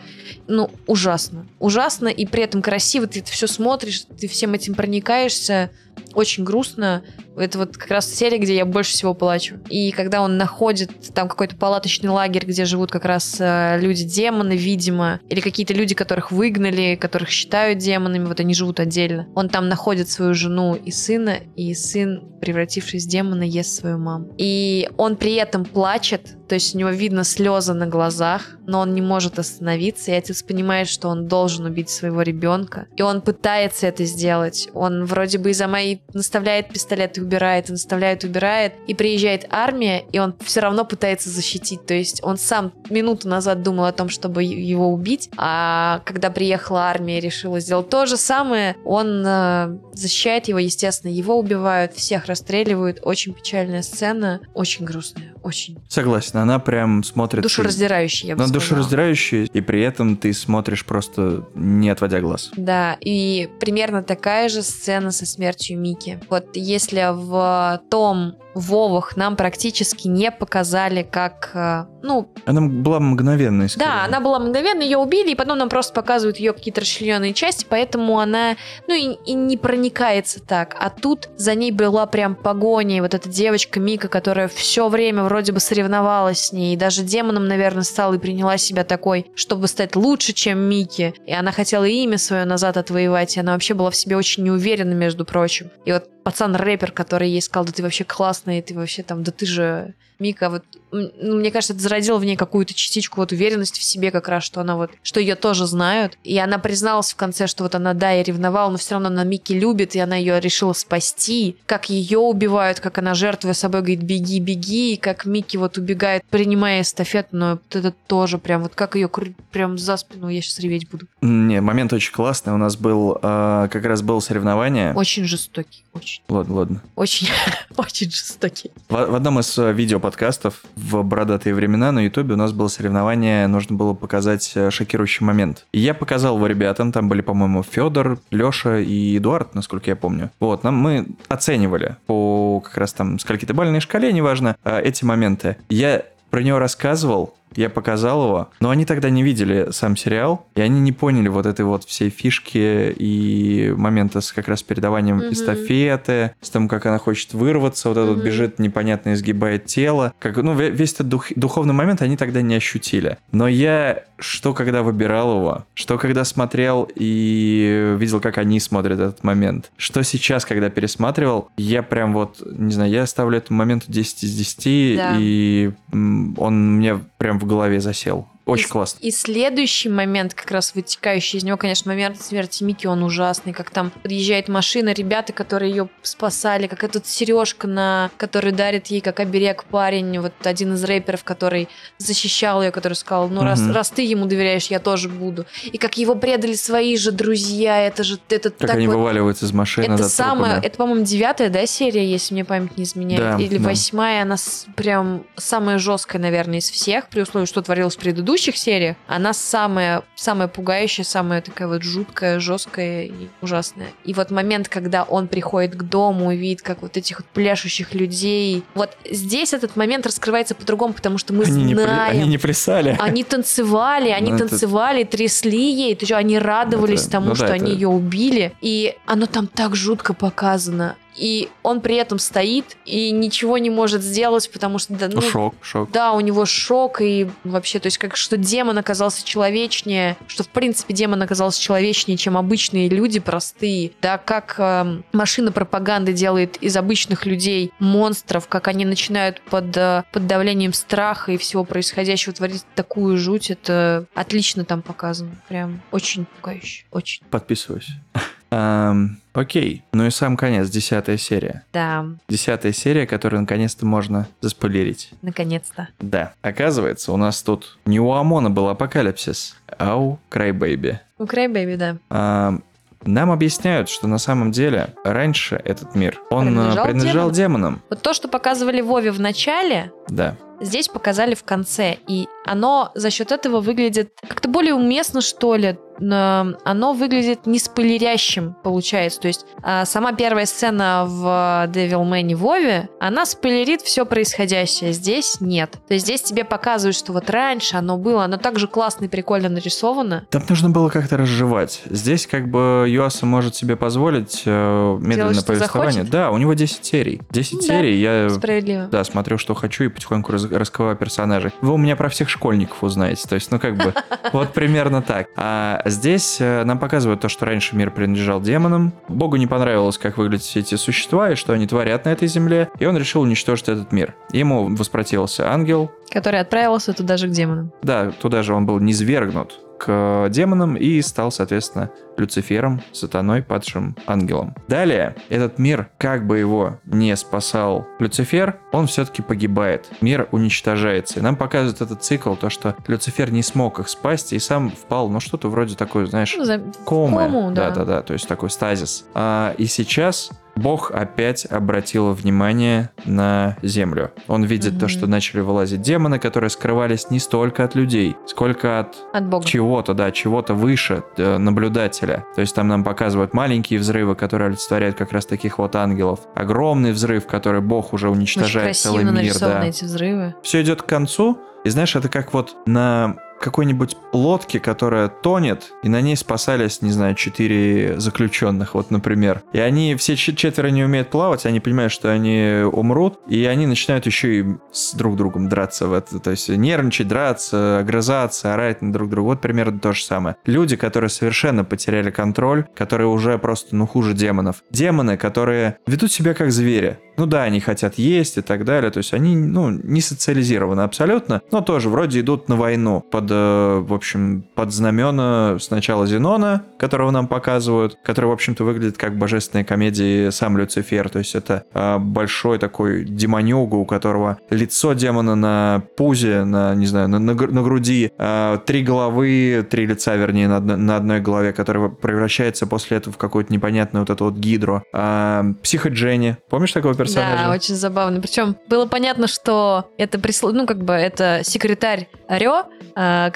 Speaker 2: ну, ужасно. Ужасно, и при этом красиво, ты это все смотришь, ты всем этим проникаешься, очень грустно. Это вот как раз серия, где я больше всего плачу. И когда он находит там какой-то палаточный лагерь, где живут как раз э, люди-демоны, видимо, или какие-то люди, которых выгнали, которых считают демонами, вот они живут отдельно. Он там находит свою жену и сына, и сын, превратившись в демона, ест свою маму. И он при этом плачет, то есть у него видно слезы на глазах, но он не может остановиться, и отец понимает, что он должен убить своего ребенка. И он пытается это сделать. Он вроде бы из-за моей наставляет пистолет и убирает, и наставляет, убирает. И приезжает армия, и он все равно пытается защитить. То есть он сам минуту назад думал о том, чтобы его убить, а когда приехала армия и решила сделать то же самое, он э, защищает его, естественно, его убивают, всех расстреливают. Очень печальная сцена, очень грустная, очень.
Speaker 1: Согласен, она прям смотрит...
Speaker 2: Душераздирающая, я бы
Speaker 1: Она
Speaker 2: сказала.
Speaker 1: душераздирающая, и при этом ты смотришь просто не отводя глаз.
Speaker 2: Да, и примерно такая же сцена со смертью Мики. Вот если в том Вовах нам практически не показали, как, э, ну,
Speaker 1: Она была мгновенной, скорее.
Speaker 2: да, она была мгновенно, ее убили, и потом нам просто показывают ее какие-то расчлененные части, поэтому она, ну, и, и не проникается так. А тут за ней была прям погоня, и вот эта девочка Мика, которая все время вроде бы соревновалась с ней, и даже демоном, наверное, стала и приняла себя такой, чтобы стать лучше, чем Мики. И она хотела имя свое назад отвоевать, и она вообще была в себе очень неуверена, между прочим. И вот пацан-рэпер, который ей сказал, да ты вообще классный, ты вообще там, да ты же Мика, вот, ну, мне кажется, это зародило в ней какую-то частичку вот уверенности в себе как раз, что она вот, что ее тоже знают. И она призналась в конце, что вот она, да, я ревновала, но все равно она Мики любит, и она ее решила спасти. Как ее убивают, как она, жертвуя собой, говорит, беги, беги, и как Мики вот убегает, принимая эстафету, но вот это тоже прям, вот как ее прям за спину, я сейчас реветь буду.
Speaker 1: Не, момент очень классный. У нас был, э, как раз было соревнование.
Speaker 2: Очень жестокий, очень,
Speaker 1: Ладно, ладно.
Speaker 2: очень, очень жестокий.
Speaker 1: В, в одном из э, видеоподкастов в бородатые времена на Ютубе у нас было соревнование, нужно было показать э, шокирующий момент. И я показал его ребятам, там были, по-моему, Федор, Леша и Эдуард, насколько я помню. Вот, нам мы оценивали по как раз там скольки-то бальной шкале, неважно, э, эти моменты. Я про него рассказывал, я показал его, но они тогда не видели сам сериал, и они не поняли вот этой вот всей фишки и момента с как раз передаванием
Speaker 2: Мгм.
Speaker 1: эстафеты, с тем, как она хочет вырваться, вот этот
Speaker 2: Мгм.
Speaker 1: бежит непонятно, изгибает тело. Как, ну, ве- весь этот дух- духовный момент они тогда не ощутили. Но я, что когда выбирал его, что когда смотрел и видел, как они смотрят этот момент, что сейчас, когда пересматривал, я прям вот, не знаю, я ставлю этому моменту 10 из 10,
Speaker 2: Да.
Speaker 1: и он мне прям в голове засел. Очень
Speaker 2: И-
Speaker 1: классно.
Speaker 2: И следующий момент, как раз вытекающий из него, конечно, момент смерти Мики, он ужасный, как там подъезжает машина, ребята, которые ее спасали, как эта сережка, на который дарит ей как оберег парень, вот один из рэперов, который защищал ее, который сказал, ну раз,
Speaker 1: Мгм.
Speaker 2: раз ты ему доверяешь, я тоже буду. И как его предали свои же друзья, это же это
Speaker 1: Как
Speaker 2: так
Speaker 1: они
Speaker 2: вот-
Speaker 1: вываливаются из машины
Speaker 2: это самая,
Speaker 1: трупами.
Speaker 2: это, по-моему, девятая, да, серия, если мне память не изменяет,
Speaker 1: Да,
Speaker 2: или
Speaker 1: да.
Speaker 2: восьмая, она с- прям самая жесткая, наверное, из всех, при условии, что творилось в предыдущих сериях, она самая, самая пугающая, самая такая вот жуткая, жесткая и ужасная. И вот момент, когда он приходит к дому и видит, как вот этих вот пляшущих людей, вот здесь этот момент раскрывается по-другому, потому что мы
Speaker 1: Они не, при-
Speaker 2: знаем,
Speaker 1: они не плясали.
Speaker 2: они танцевали, они
Speaker 1: Ну, это-
Speaker 2: танцевали, трясли ей, то есть они радовались
Speaker 1: Это-
Speaker 2: тому,
Speaker 1: ну да,
Speaker 2: что они
Speaker 1: это-
Speaker 2: ее убили, и оно там так жутко показано. И он при этом стоит и ничего не может сделать, потому что да, ну,
Speaker 1: шок, шок.
Speaker 2: да, у него шок и вообще, то есть как что демон оказался человечнее, что в принципе демон оказался человечнее, чем обычные люди простые. Да, как эм, машина пропаганды делает из обычных людей монстров, как они начинают под, э, под давлением страха и всего происходящего творить такую жуть, это отлично там показано. Прям очень пугающе, очень.
Speaker 1: Подписываюсь. Эм, Окей. Ну и сам конец, десятая серия.
Speaker 2: Да,
Speaker 1: Десятая серия, которую наконец-то можно заспойлерить.
Speaker 2: наконец-то.
Speaker 1: Да. Оказывается, у нас тут не у Омона был апокалипсис, а у Крайбэйби.
Speaker 2: Ну, Крайбэби, да.
Speaker 1: Ам, Нам объясняют, что на самом деле раньше этот мир, он э,
Speaker 2: Принадлежал
Speaker 1: принадлежал демонам.
Speaker 2: Вот то, что показывали Вове в начале,
Speaker 1: Да.
Speaker 2: Здесь показали в конце, и оно за счет этого выглядит как-то более уместно, что ли оно выглядит не спойлерящим, получается. То есть а, сама первая сцена в Devilman Вове, она спойлерит все происходящее. Здесь нет. То есть здесь тебе показывают, что вот раньше оно было, оно также классно и прикольно нарисовано.
Speaker 1: Там нужно было как-то разжевать. Здесь как бы Юаса может себе позволить э, медленное Делать, повествование. Да, у него 10 серий. 10 да, серий, я
Speaker 2: справедливо.
Speaker 1: Да, смотрю, что хочу и потихоньку раз, раскрываю персонажей. Вы у меня про всех школьников узнаете. То есть, ну как бы, вот примерно так. А Здесь э, нам показывают то, что раньше мир принадлежал демонам. Богу не понравилось, как выглядят все эти существа и что они творят на этой земле, и он решил уничтожить этот мир. Ему воспротивился ангел.
Speaker 2: Который отправился туда же к демонам.
Speaker 1: Да, туда же он был низвергнут к демонам и стал, соответственно, Люцифером, сатаной, падшим ангелом. Далее, этот мир, как бы его не спасал Люцифер, он все-таки погибает. Мир уничтожается. И нам показывают этот цикл, то, что Люцифер не смог их спасти и сам впал, ну, что-то вроде такой, знаешь, ну, комы. Кому, да. Да-да-да, то есть такой стазис. А, и сейчас Бог опять обратил внимание на землю. Он видит mm-hmm. то, что начали вылазить демоны, которые скрывались не столько от людей, сколько от,
Speaker 2: от Бога.
Speaker 1: чего-то, да, чего-то выше э, наблюдателя. То есть там нам показывают маленькие взрывы, которые олицетворяют как раз таких вот ангелов. Огромный взрыв, который Бог уже уничтожает Очень целый мир. Да.
Speaker 2: эти взрывы.
Speaker 1: Все идет к концу, и знаешь, это как вот на какой-нибудь лодке, которая тонет, и на ней спасались, не знаю, четыре заключенных, вот, например. И они все четверо не умеют плавать, они понимают, что они умрут, и они начинают еще и с друг другом драться в это, то есть нервничать, драться, огрызаться, орать на друг друга. Вот примерно то же самое. Люди, которые совершенно потеряли контроль, которые уже просто, ну, хуже демонов. Демоны, которые ведут себя как звери. Ну да, они хотят есть и так далее, то есть они, ну, не социализированы абсолютно, но тоже вроде идут на войну под, э, в общем, под знамена сначала Зенона, которого нам показывают, который, в общем-то, выглядит как божественная комедия сам Люцифер, то есть это э, большой такой демонюга, у которого лицо демона на пузе, на, не знаю, на, на, на груди, э, три головы, три лица, вернее, на, на одной голове, которая превращается после этого в какую-то непонятную вот эту вот гидру. Э, Психо Дженни, помнишь такого персонажа? Персонажа.
Speaker 2: Да, очень забавно. Причем было понятно, что это прислу... ну как бы это секретарь Рё, а,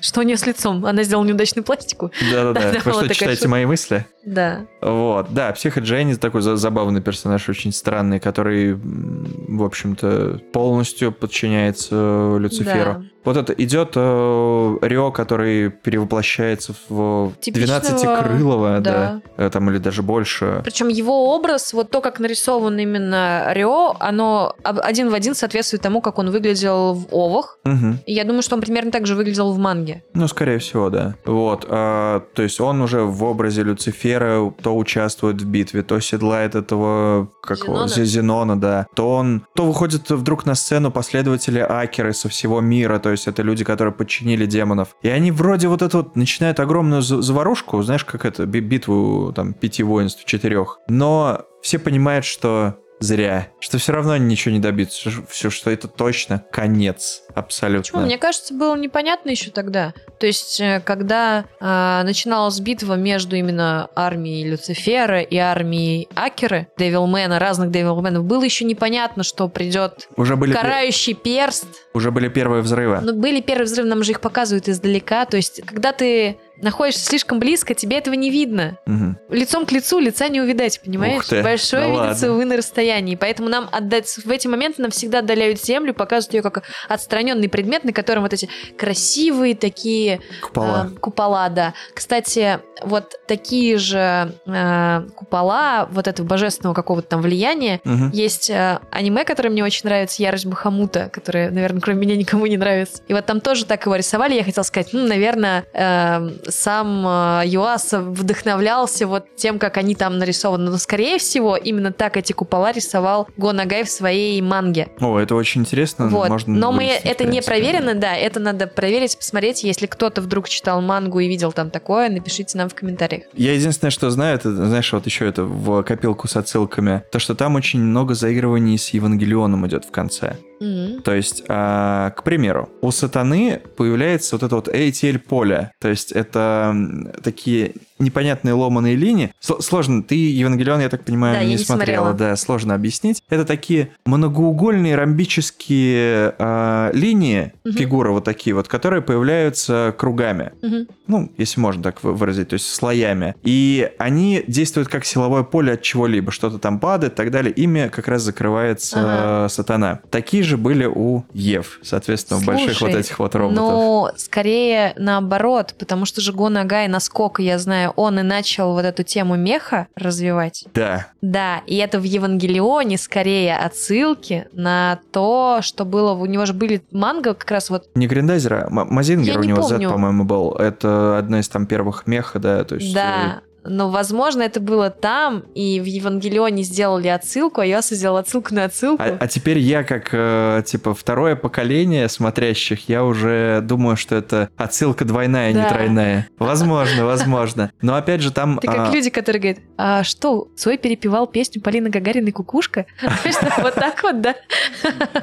Speaker 2: что у нее с лицом. Она сделала неудачную пластику.
Speaker 1: Да-да-да. Вы что, читаете мои мысли?
Speaker 2: Да.
Speaker 1: Вот, да, Психо Дженни такой забавный персонаж, очень странный, который, в общем-то, полностью подчиняется Люциферу. Да. Вот это идет э, Рио, который перевоплощается в Типичного... 12-крылого, да. да, э, там или даже больше.
Speaker 2: Причем его образ, вот то, как нарисован именно Рио, оно один в один соответствует тому, как он выглядел в Овах.
Speaker 1: Угу.
Speaker 2: И я думаю, что он примерно так же выглядел в манге.
Speaker 1: Ну, скорее всего, да. Вот, а, то есть он уже в образе Люцифера то участвует в битве, то седлает этого какого Зенона. Зенона, да. То он, то выходит вдруг на сцену последователи Акеры со всего мира, то есть это люди, которые подчинили демонов. И они вроде вот это вот начинают огромную заварушку, знаешь, как это, битву там пяти воинств, четырех. Но все понимают, что зря. Что все равно ничего не добиться. Все, что это точно конец. Абсолютно.
Speaker 2: Почему? Мне кажется, было непонятно еще тогда. То есть, э, когда э, начиналась битва между именно армией Люцифера и армией Акеры, Девилмена, разных Девилменов, было еще непонятно, что придет
Speaker 1: уже были
Speaker 2: карающий пер... перст.
Speaker 1: Уже были первые взрывы.
Speaker 2: Ну, были первые взрывы, нам же их показывают издалека. То есть, когда ты находишься слишком близко, тебе этого не видно.
Speaker 1: Угу.
Speaker 2: Лицом к лицу лица не увидать, понимаешь? Большое да видится ладно. вы на расстоянии. Поэтому нам отдать в эти моменты нам всегда отдаляют землю, показывают ее как отстраненный предмет, на котором вот эти красивые такие
Speaker 1: купола.
Speaker 2: Э, купола, да. Кстати, вот такие же э, купола вот этого божественного какого-то там влияния.
Speaker 1: Угу.
Speaker 2: Есть э, аниме, которое мне очень нравится, Ярость Бахамута, которое, наверное, кроме меня никому не нравится. И вот там тоже так его рисовали. Я хотела сказать, ну, наверное, э, сам э, Юаса вдохновлялся вот тем, как они там нарисованы. Но, скорее всего, именно так эти купола рисовал Го Нагай в своей манге.
Speaker 1: О, это очень интересно.
Speaker 2: Вот. Можно Но мы это не проверено, да, это надо проверить, посмотреть. Если кто-то вдруг читал мангу и видел там такое, напишите нам в комментариях.
Speaker 1: Я единственное, что знаю, это, знаешь, вот еще это в копилку с отсылками, то, что там очень много заигрываний с Евангелионом идет в конце.
Speaker 2: Mm-hmm.
Speaker 1: То есть, а, к примеру, у сатаны появляется вот это вот ATL поле. То есть это такие непонятные ломаные линии. С- сложно. Ты Евангелион, я так понимаю,
Speaker 2: Да, я
Speaker 1: не,
Speaker 2: не
Speaker 1: смотрела.
Speaker 2: смотрела.
Speaker 1: Да, сложно объяснить. Это такие многоугольные ромбические а, линии,
Speaker 2: Мгм.
Speaker 1: фигуры вот такие вот, которые появляются кругами.
Speaker 2: Мгм.
Speaker 1: Ну, если можно так вы- выразить, то есть слоями. И они действуют как силовое поле от чего-либо. Что-то там падает и так далее. Ими как раз закрывается
Speaker 2: Ага.
Speaker 1: э, сатана. Такие же были у Ев, соответственно, у больших вот
Speaker 2: Слушай,
Speaker 1: этих вот роботов.
Speaker 2: Ну, скорее наоборот, потому что же Гонагай, насколько я знаю, он и начал вот эту тему меха развивать.
Speaker 1: Да,
Speaker 2: Да, и это в Евангелионе скорее отсылки на то, что было... У него же были манго как раз вот...
Speaker 1: Не Гриндайзера, а Мазингер
Speaker 2: Я
Speaker 1: у
Speaker 2: не
Speaker 1: него
Speaker 2: помню.
Speaker 1: Z, по-моему, был. Это одна из там первых меха, да, то есть...
Speaker 2: Да, но, возможно, это было там, и в Евангелионе сделали отсылку, а я сделал отсылку на отсылку.
Speaker 1: А, а теперь я, как, э, типа, второе поколение смотрящих, я уже думаю, что это отсылка двойная, а не
Speaker 2: Да.
Speaker 1: тройная. Возможно, возможно. Но опять же там...
Speaker 2: Ты как
Speaker 1: а,
Speaker 2: люди, которые говорят, а что, Цой перепевал песню Полины Гагариной «Кукушка»? Вот так вот, да?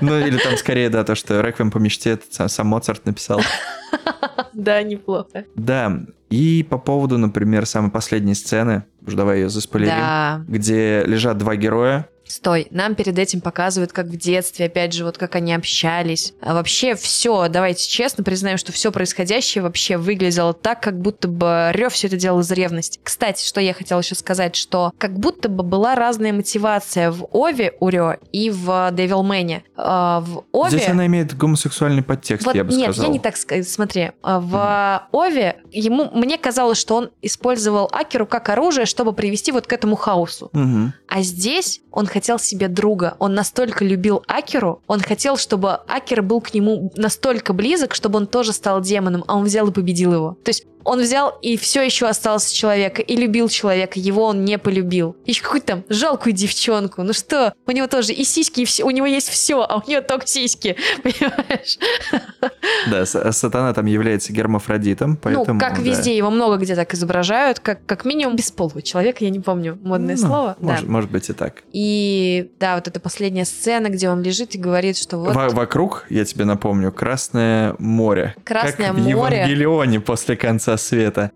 Speaker 1: Ну, или там скорее, да, то, что «Реквием по мечте» сам, сам Моцарт написал.
Speaker 2: Да, неплохо.
Speaker 1: Да, и по поводу, например, самой последней сцены, уж давай ее заспойлерим,
Speaker 2: Да.
Speaker 1: где лежат два героя,
Speaker 2: Стой, нам перед этим показывают, как в детстве, опять же, вот как они общались. А вообще все, давайте честно признаем, что все происходящее вообще выглядело так, как будто бы Рев все это делал из ревности. Кстати, что я хотела еще сказать, что как будто бы была разная мотивация в Ове у Рё и в Девилмене. А, В Ове...
Speaker 1: здесь она имеет гомосексуальный подтекст,
Speaker 2: Вот
Speaker 1: я бы
Speaker 2: нет,
Speaker 1: сказал.
Speaker 2: я не так сказать. Смотри, а, в Ове ему мне казалось, что он использовал Акеру как оружие, чтобы привести вот к этому хаосу.
Speaker 1: Мгм.
Speaker 2: А здесь он хотел себе друга. Он настолько любил Акеру, он хотел, чтобы Акер был к нему настолько близок, чтобы он тоже стал демоном, а он взял и победил его. То есть он взял и все еще остался человека, и любил человека, его он не полюбил. Еще какую-то там жалкую девчонку. Ну что, у него тоже и сиськи, и все, у него есть все, а у нее только сиськи, понимаешь?
Speaker 1: Да, с- сатана там является гермафродитом, поэтому...
Speaker 2: ну, как
Speaker 1: да.
Speaker 2: везде, его много где так изображают, как, как минимум бесполого человека, я не помню модное
Speaker 1: Ну,
Speaker 2: слово. да.
Speaker 1: Может, может быть и так.
Speaker 2: И да, вот эта последняя сцена, где он лежит и говорит, что вот...
Speaker 1: Во- вокруг, я тебе напомню, Красное море.
Speaker 2: Красное
Speaker 1: как в
Speaker 2: море.
Speaker 1: Евангелионе после конца света.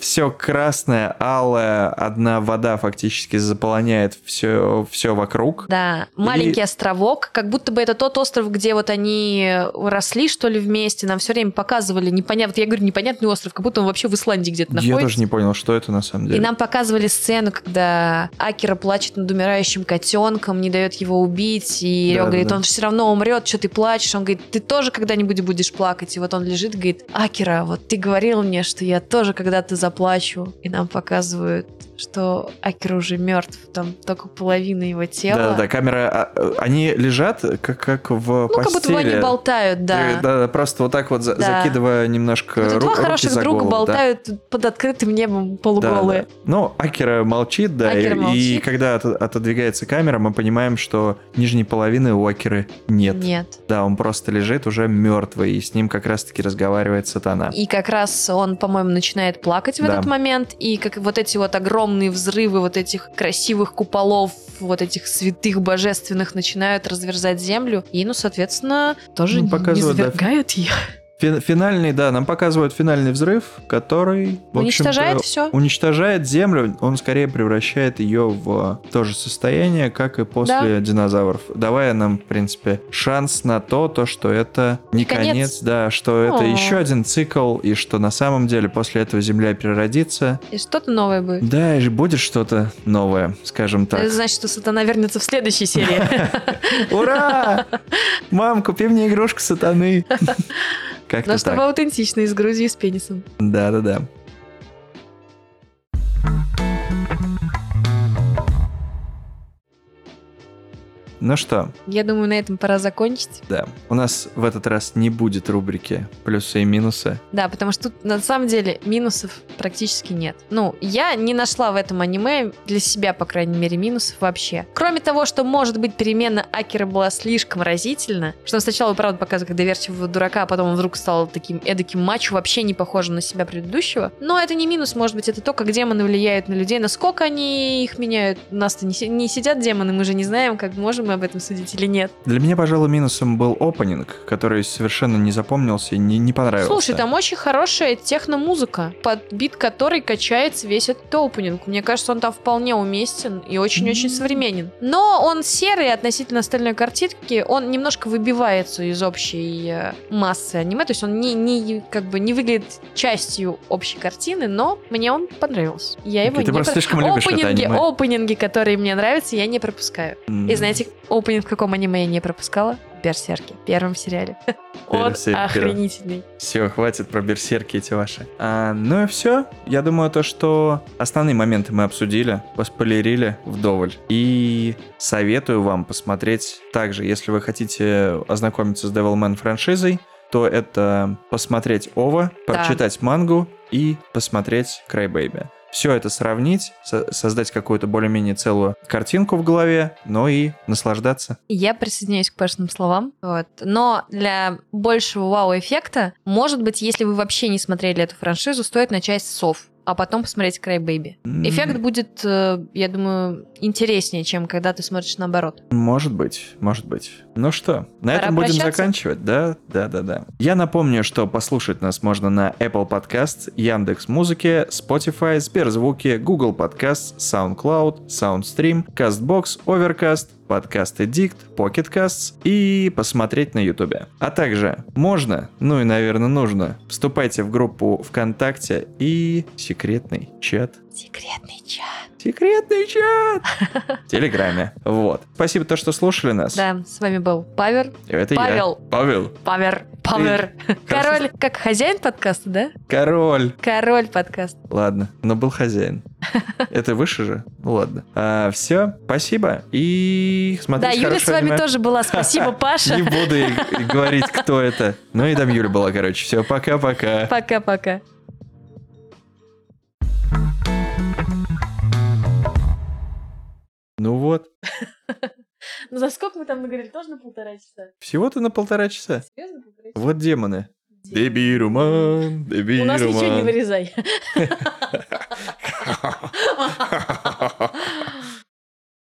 Speaker 1: все красное, алое, одна вода фактически заполоняет все, все вокруг.
Speaker 2: Да, маленький островок, как будто бы это тот остров, где вот они росли, что ли, вместе. Нам все время показывали непонятно, я говорю, непонятный остров, как будто он вообще в Исландии где-то
Speaker 1: Я
Speaker 2: находится.
Speaker 1: тоже не понял, что это на самом деле.
Speaker 2: И нам показывали сцену, когда Акера плачет над умирающим котенком, не дает его убить, и
Speaker 1: Да,
Speaker 2: Рё
Speaker 1: да,
Speaker 2: говорит,
Speaker 1: да.
Speaker 2: он все равно умрет, что ты плачешь? Он говорит, ты тоже когда-нибудь будешь плакать? И вот он лежит и говорит, Акера, вот ты говорил мне, что я тоже когда-то заплачу. И нам показывают, что Акера уже мертв, там только половина его тела.
Speaker 1: Да, да, камера. а, э, Они лежат как, как в
Speaker 2: Ну,
Speaker 1: постели.
Speaker 2: как будто бы они болтают, да.
Speaker 1: Э, Да, просто вот так вот за-
Speaker 2: Да.
Speaker 1: закидывая немножко
Speaker 2: Вот
Speaker 1: ру-
Speaker 2: два
Speaker 1: руки
Speaker 2: хороших
Speaker 1: за
Speaker 2: друга
Speaker 1: голову, да.
Speaker 2: болтают под открытым небом
Speaker 1: Да,
Speaker 2: полуголые.
Speaker 1: да. Ну, Акера молчит, да,
Speaker 2: Акера
Speaker 1: и, и
Speaker 2: молчит.
Speaker 1: когда от- отодвигается камера, мы понимаем, что нижней половины у Акеры нет.
Speaker 2: Нет.
Speaker 1: Да, он просто лежит уже мертвый, и с ним как раз-таки разговаривает сатана.
Speaker 2: И как раз он, по-моему, начинает плакать в
Speaker 1: Да.
Speaker 2: этот момент, и как вот эти вот огромные взрывы вот этих красивых куполов, вот этих святых божественных начинают разверзать землю, и, ну, соответственно, тоже
Speaker 1: Ну,
Speaker 2: не
Speaker 1: показывают, да,
Speaker 2: свергают ее.
Speaker 1: Фи- Финальный, да, нам показывают финальный взрыв, который в
Speaker 2: Уничтожает всё.
Speaker 1: Уничтожает землю, он скорее превращает ее в то же состояние, как и после динозавров, давая нам, в принципе, шанс на то, то что это не
Speaker 2: Конец.
Speaker 1: конец, да, что это
Speaker 2: О.
Speaker 1: еще один цикл, и что на самом деле после этого Земля переродится.
Speaker 2: И что-то новое будет.
Speaker 1: Да, и будет что-то новое, скажем так.
Speaker 2: Это значит, что сатана вернется в следующей серии.
Speaker 1: Ура! Мам, купи мне игрушку сатаны.
Speaker 2: Но
Speaker 1: Как-то
Speaker 2: чтобы
Speaker 1: так.
Speaker 2: аутентично, и с грудью, и с пенисом.
Speaker 1: Да-да-да. Ну что,
Speaker 2: Я думаю, на этом пора закончить.
Speaker 1: да, у нас в этот раз не будет рубрики плюсы и минусы.
Speaker 2: Да, потому что тут на самом деле минусов практически нет. Ну, я не нашла в этом аниме для себя, по крайней мере, минусов вообще. Кроме того, что, может быть, перемена Акера была слишком разительна, что он сначала, правда, показывает как доверчивого дурака, а потом он вдруг стал таким эдаким мачо, вообще не похожим на себя предыдущего. Но это не минус, может быть, это то, как демоны влияют на людей, насколько они их меняют. У нас-то не, не сидят демоны, мы же не знаем, как можем мы об этом судить или нет.
Speaker 1: Для меня, пожалуй, минусом был опенинг, который совершенно не запомнился и не, не понравился.
Speaker 2: Слушай, там очень хорошая техно-музыка, под бит которой качается весь этот опенинг. Мне кажется, он там вполне уместен и очень-очень современен. Но он серый относительно остальной картинки, он немножко выбивается из общей э, массы аниме, то есть он не, не, как бы не выглядит частью общей картины, но мне он понравился. Я его
Speaker 1: ты
Speaker 2: не
Speaker 1: просто
Speaker 2: про-
Speaker 1: слишком любишь это
Speaker 2: опенинги,
Speaker 1: аниме.
Speaker 2: опенинги, которые мне нравятся, я не пропускаю.
Speaker 1: М,
Speaker 2: И знаете, опенинг в каком аниме я не пропускала? Берсерки. Первом сериале. Он охренительный.
Speaker 1: Все, хватит про берсерки эти ваши. А, ну и все. Я думаю, то, что основные моменты мы обсудили, поспойлерили вдоволь. И советую вам посмотреть также, если вы хотите ознакомиться с Devilman франшизой, то это посмотреть Ова,
Speaker 2: Да.
Speaker 1: прочитать мангу и посмотреть Crybaby. Все это сравнить, со- создать какую-то более-менее целую картинку в голове, но и наслаждаться.
Speaker 2: Я присоединяюсь к Пашиным словам. Вот. Но для большего вау-эффекта, может быть, если вы вообще не смотрели эту франшизу, стоит начать с сов, а потом посмотреть Cry Baby. Эффект будет, э, я думаю, интереснее, чем когда ты смотришь наоборот.
Speaker 1: Может быть, может быть. Ну что, на
Speaker 2: Пора
Speaker 1: этом будем
Speaker 2: прощаться?
Speaker 1: заканчивать, да? Да, да, да. Я напомню, что послушать нас можно на Apple Podcast, Яндекс Музыке, Spotify, Сберзвуки, Google Podcast, SoundCloud, SoundStream, CastBox, Overcast, подкаст Addict, Pocket Casts и посмотреть на YouTube. А также можно, ну и, наверное, нужно, вступайте в группу ВКонтакте и секретный чат
Speaker 2: Секретный чат.
Speaker 1: Секретный чат! В Телеграме. Вот. Спасибо, то, что слушали нас.
Speaker 2: Да, с вами был Павер.
Speaker 1: Это
Speaker 2: Павел.
Speaker 1: я. Павел.
Speaker 2: Павер. Павер. Король. Как хозяин подкаста, да?
Speaker 1: Король.
Speaker 2: Король подкаста.
Speaker 1: Ладно, но был хозяин. Это выше же? Ну ладно. все, спасибо. И
Speaker 2: Да,
Speaker 1: смотрите
Speaker 2: Юля с вами
Speaker 1: аниме.
Speaker 2: тоже была. Спасибо, Паша.
Speaker 1: Не буду и- и говорить, кто это. Ну и там Юля была, короче. Все, пока-пока.
Speaker 2: Пока-пока.
Speaker 1: Вот.
Speaker 2: Ну за сколько мы там наговорили? Тоже на полтора часа?
Speaker 1: Всего-то на полтора часа.
Speaker 2: Серьезно полтора
Speaker 1: Вот демоны. Дебируман,
Speaker 2: У нас ничего не
Speaker 1: дебируман.
Speaker 2: вырезай.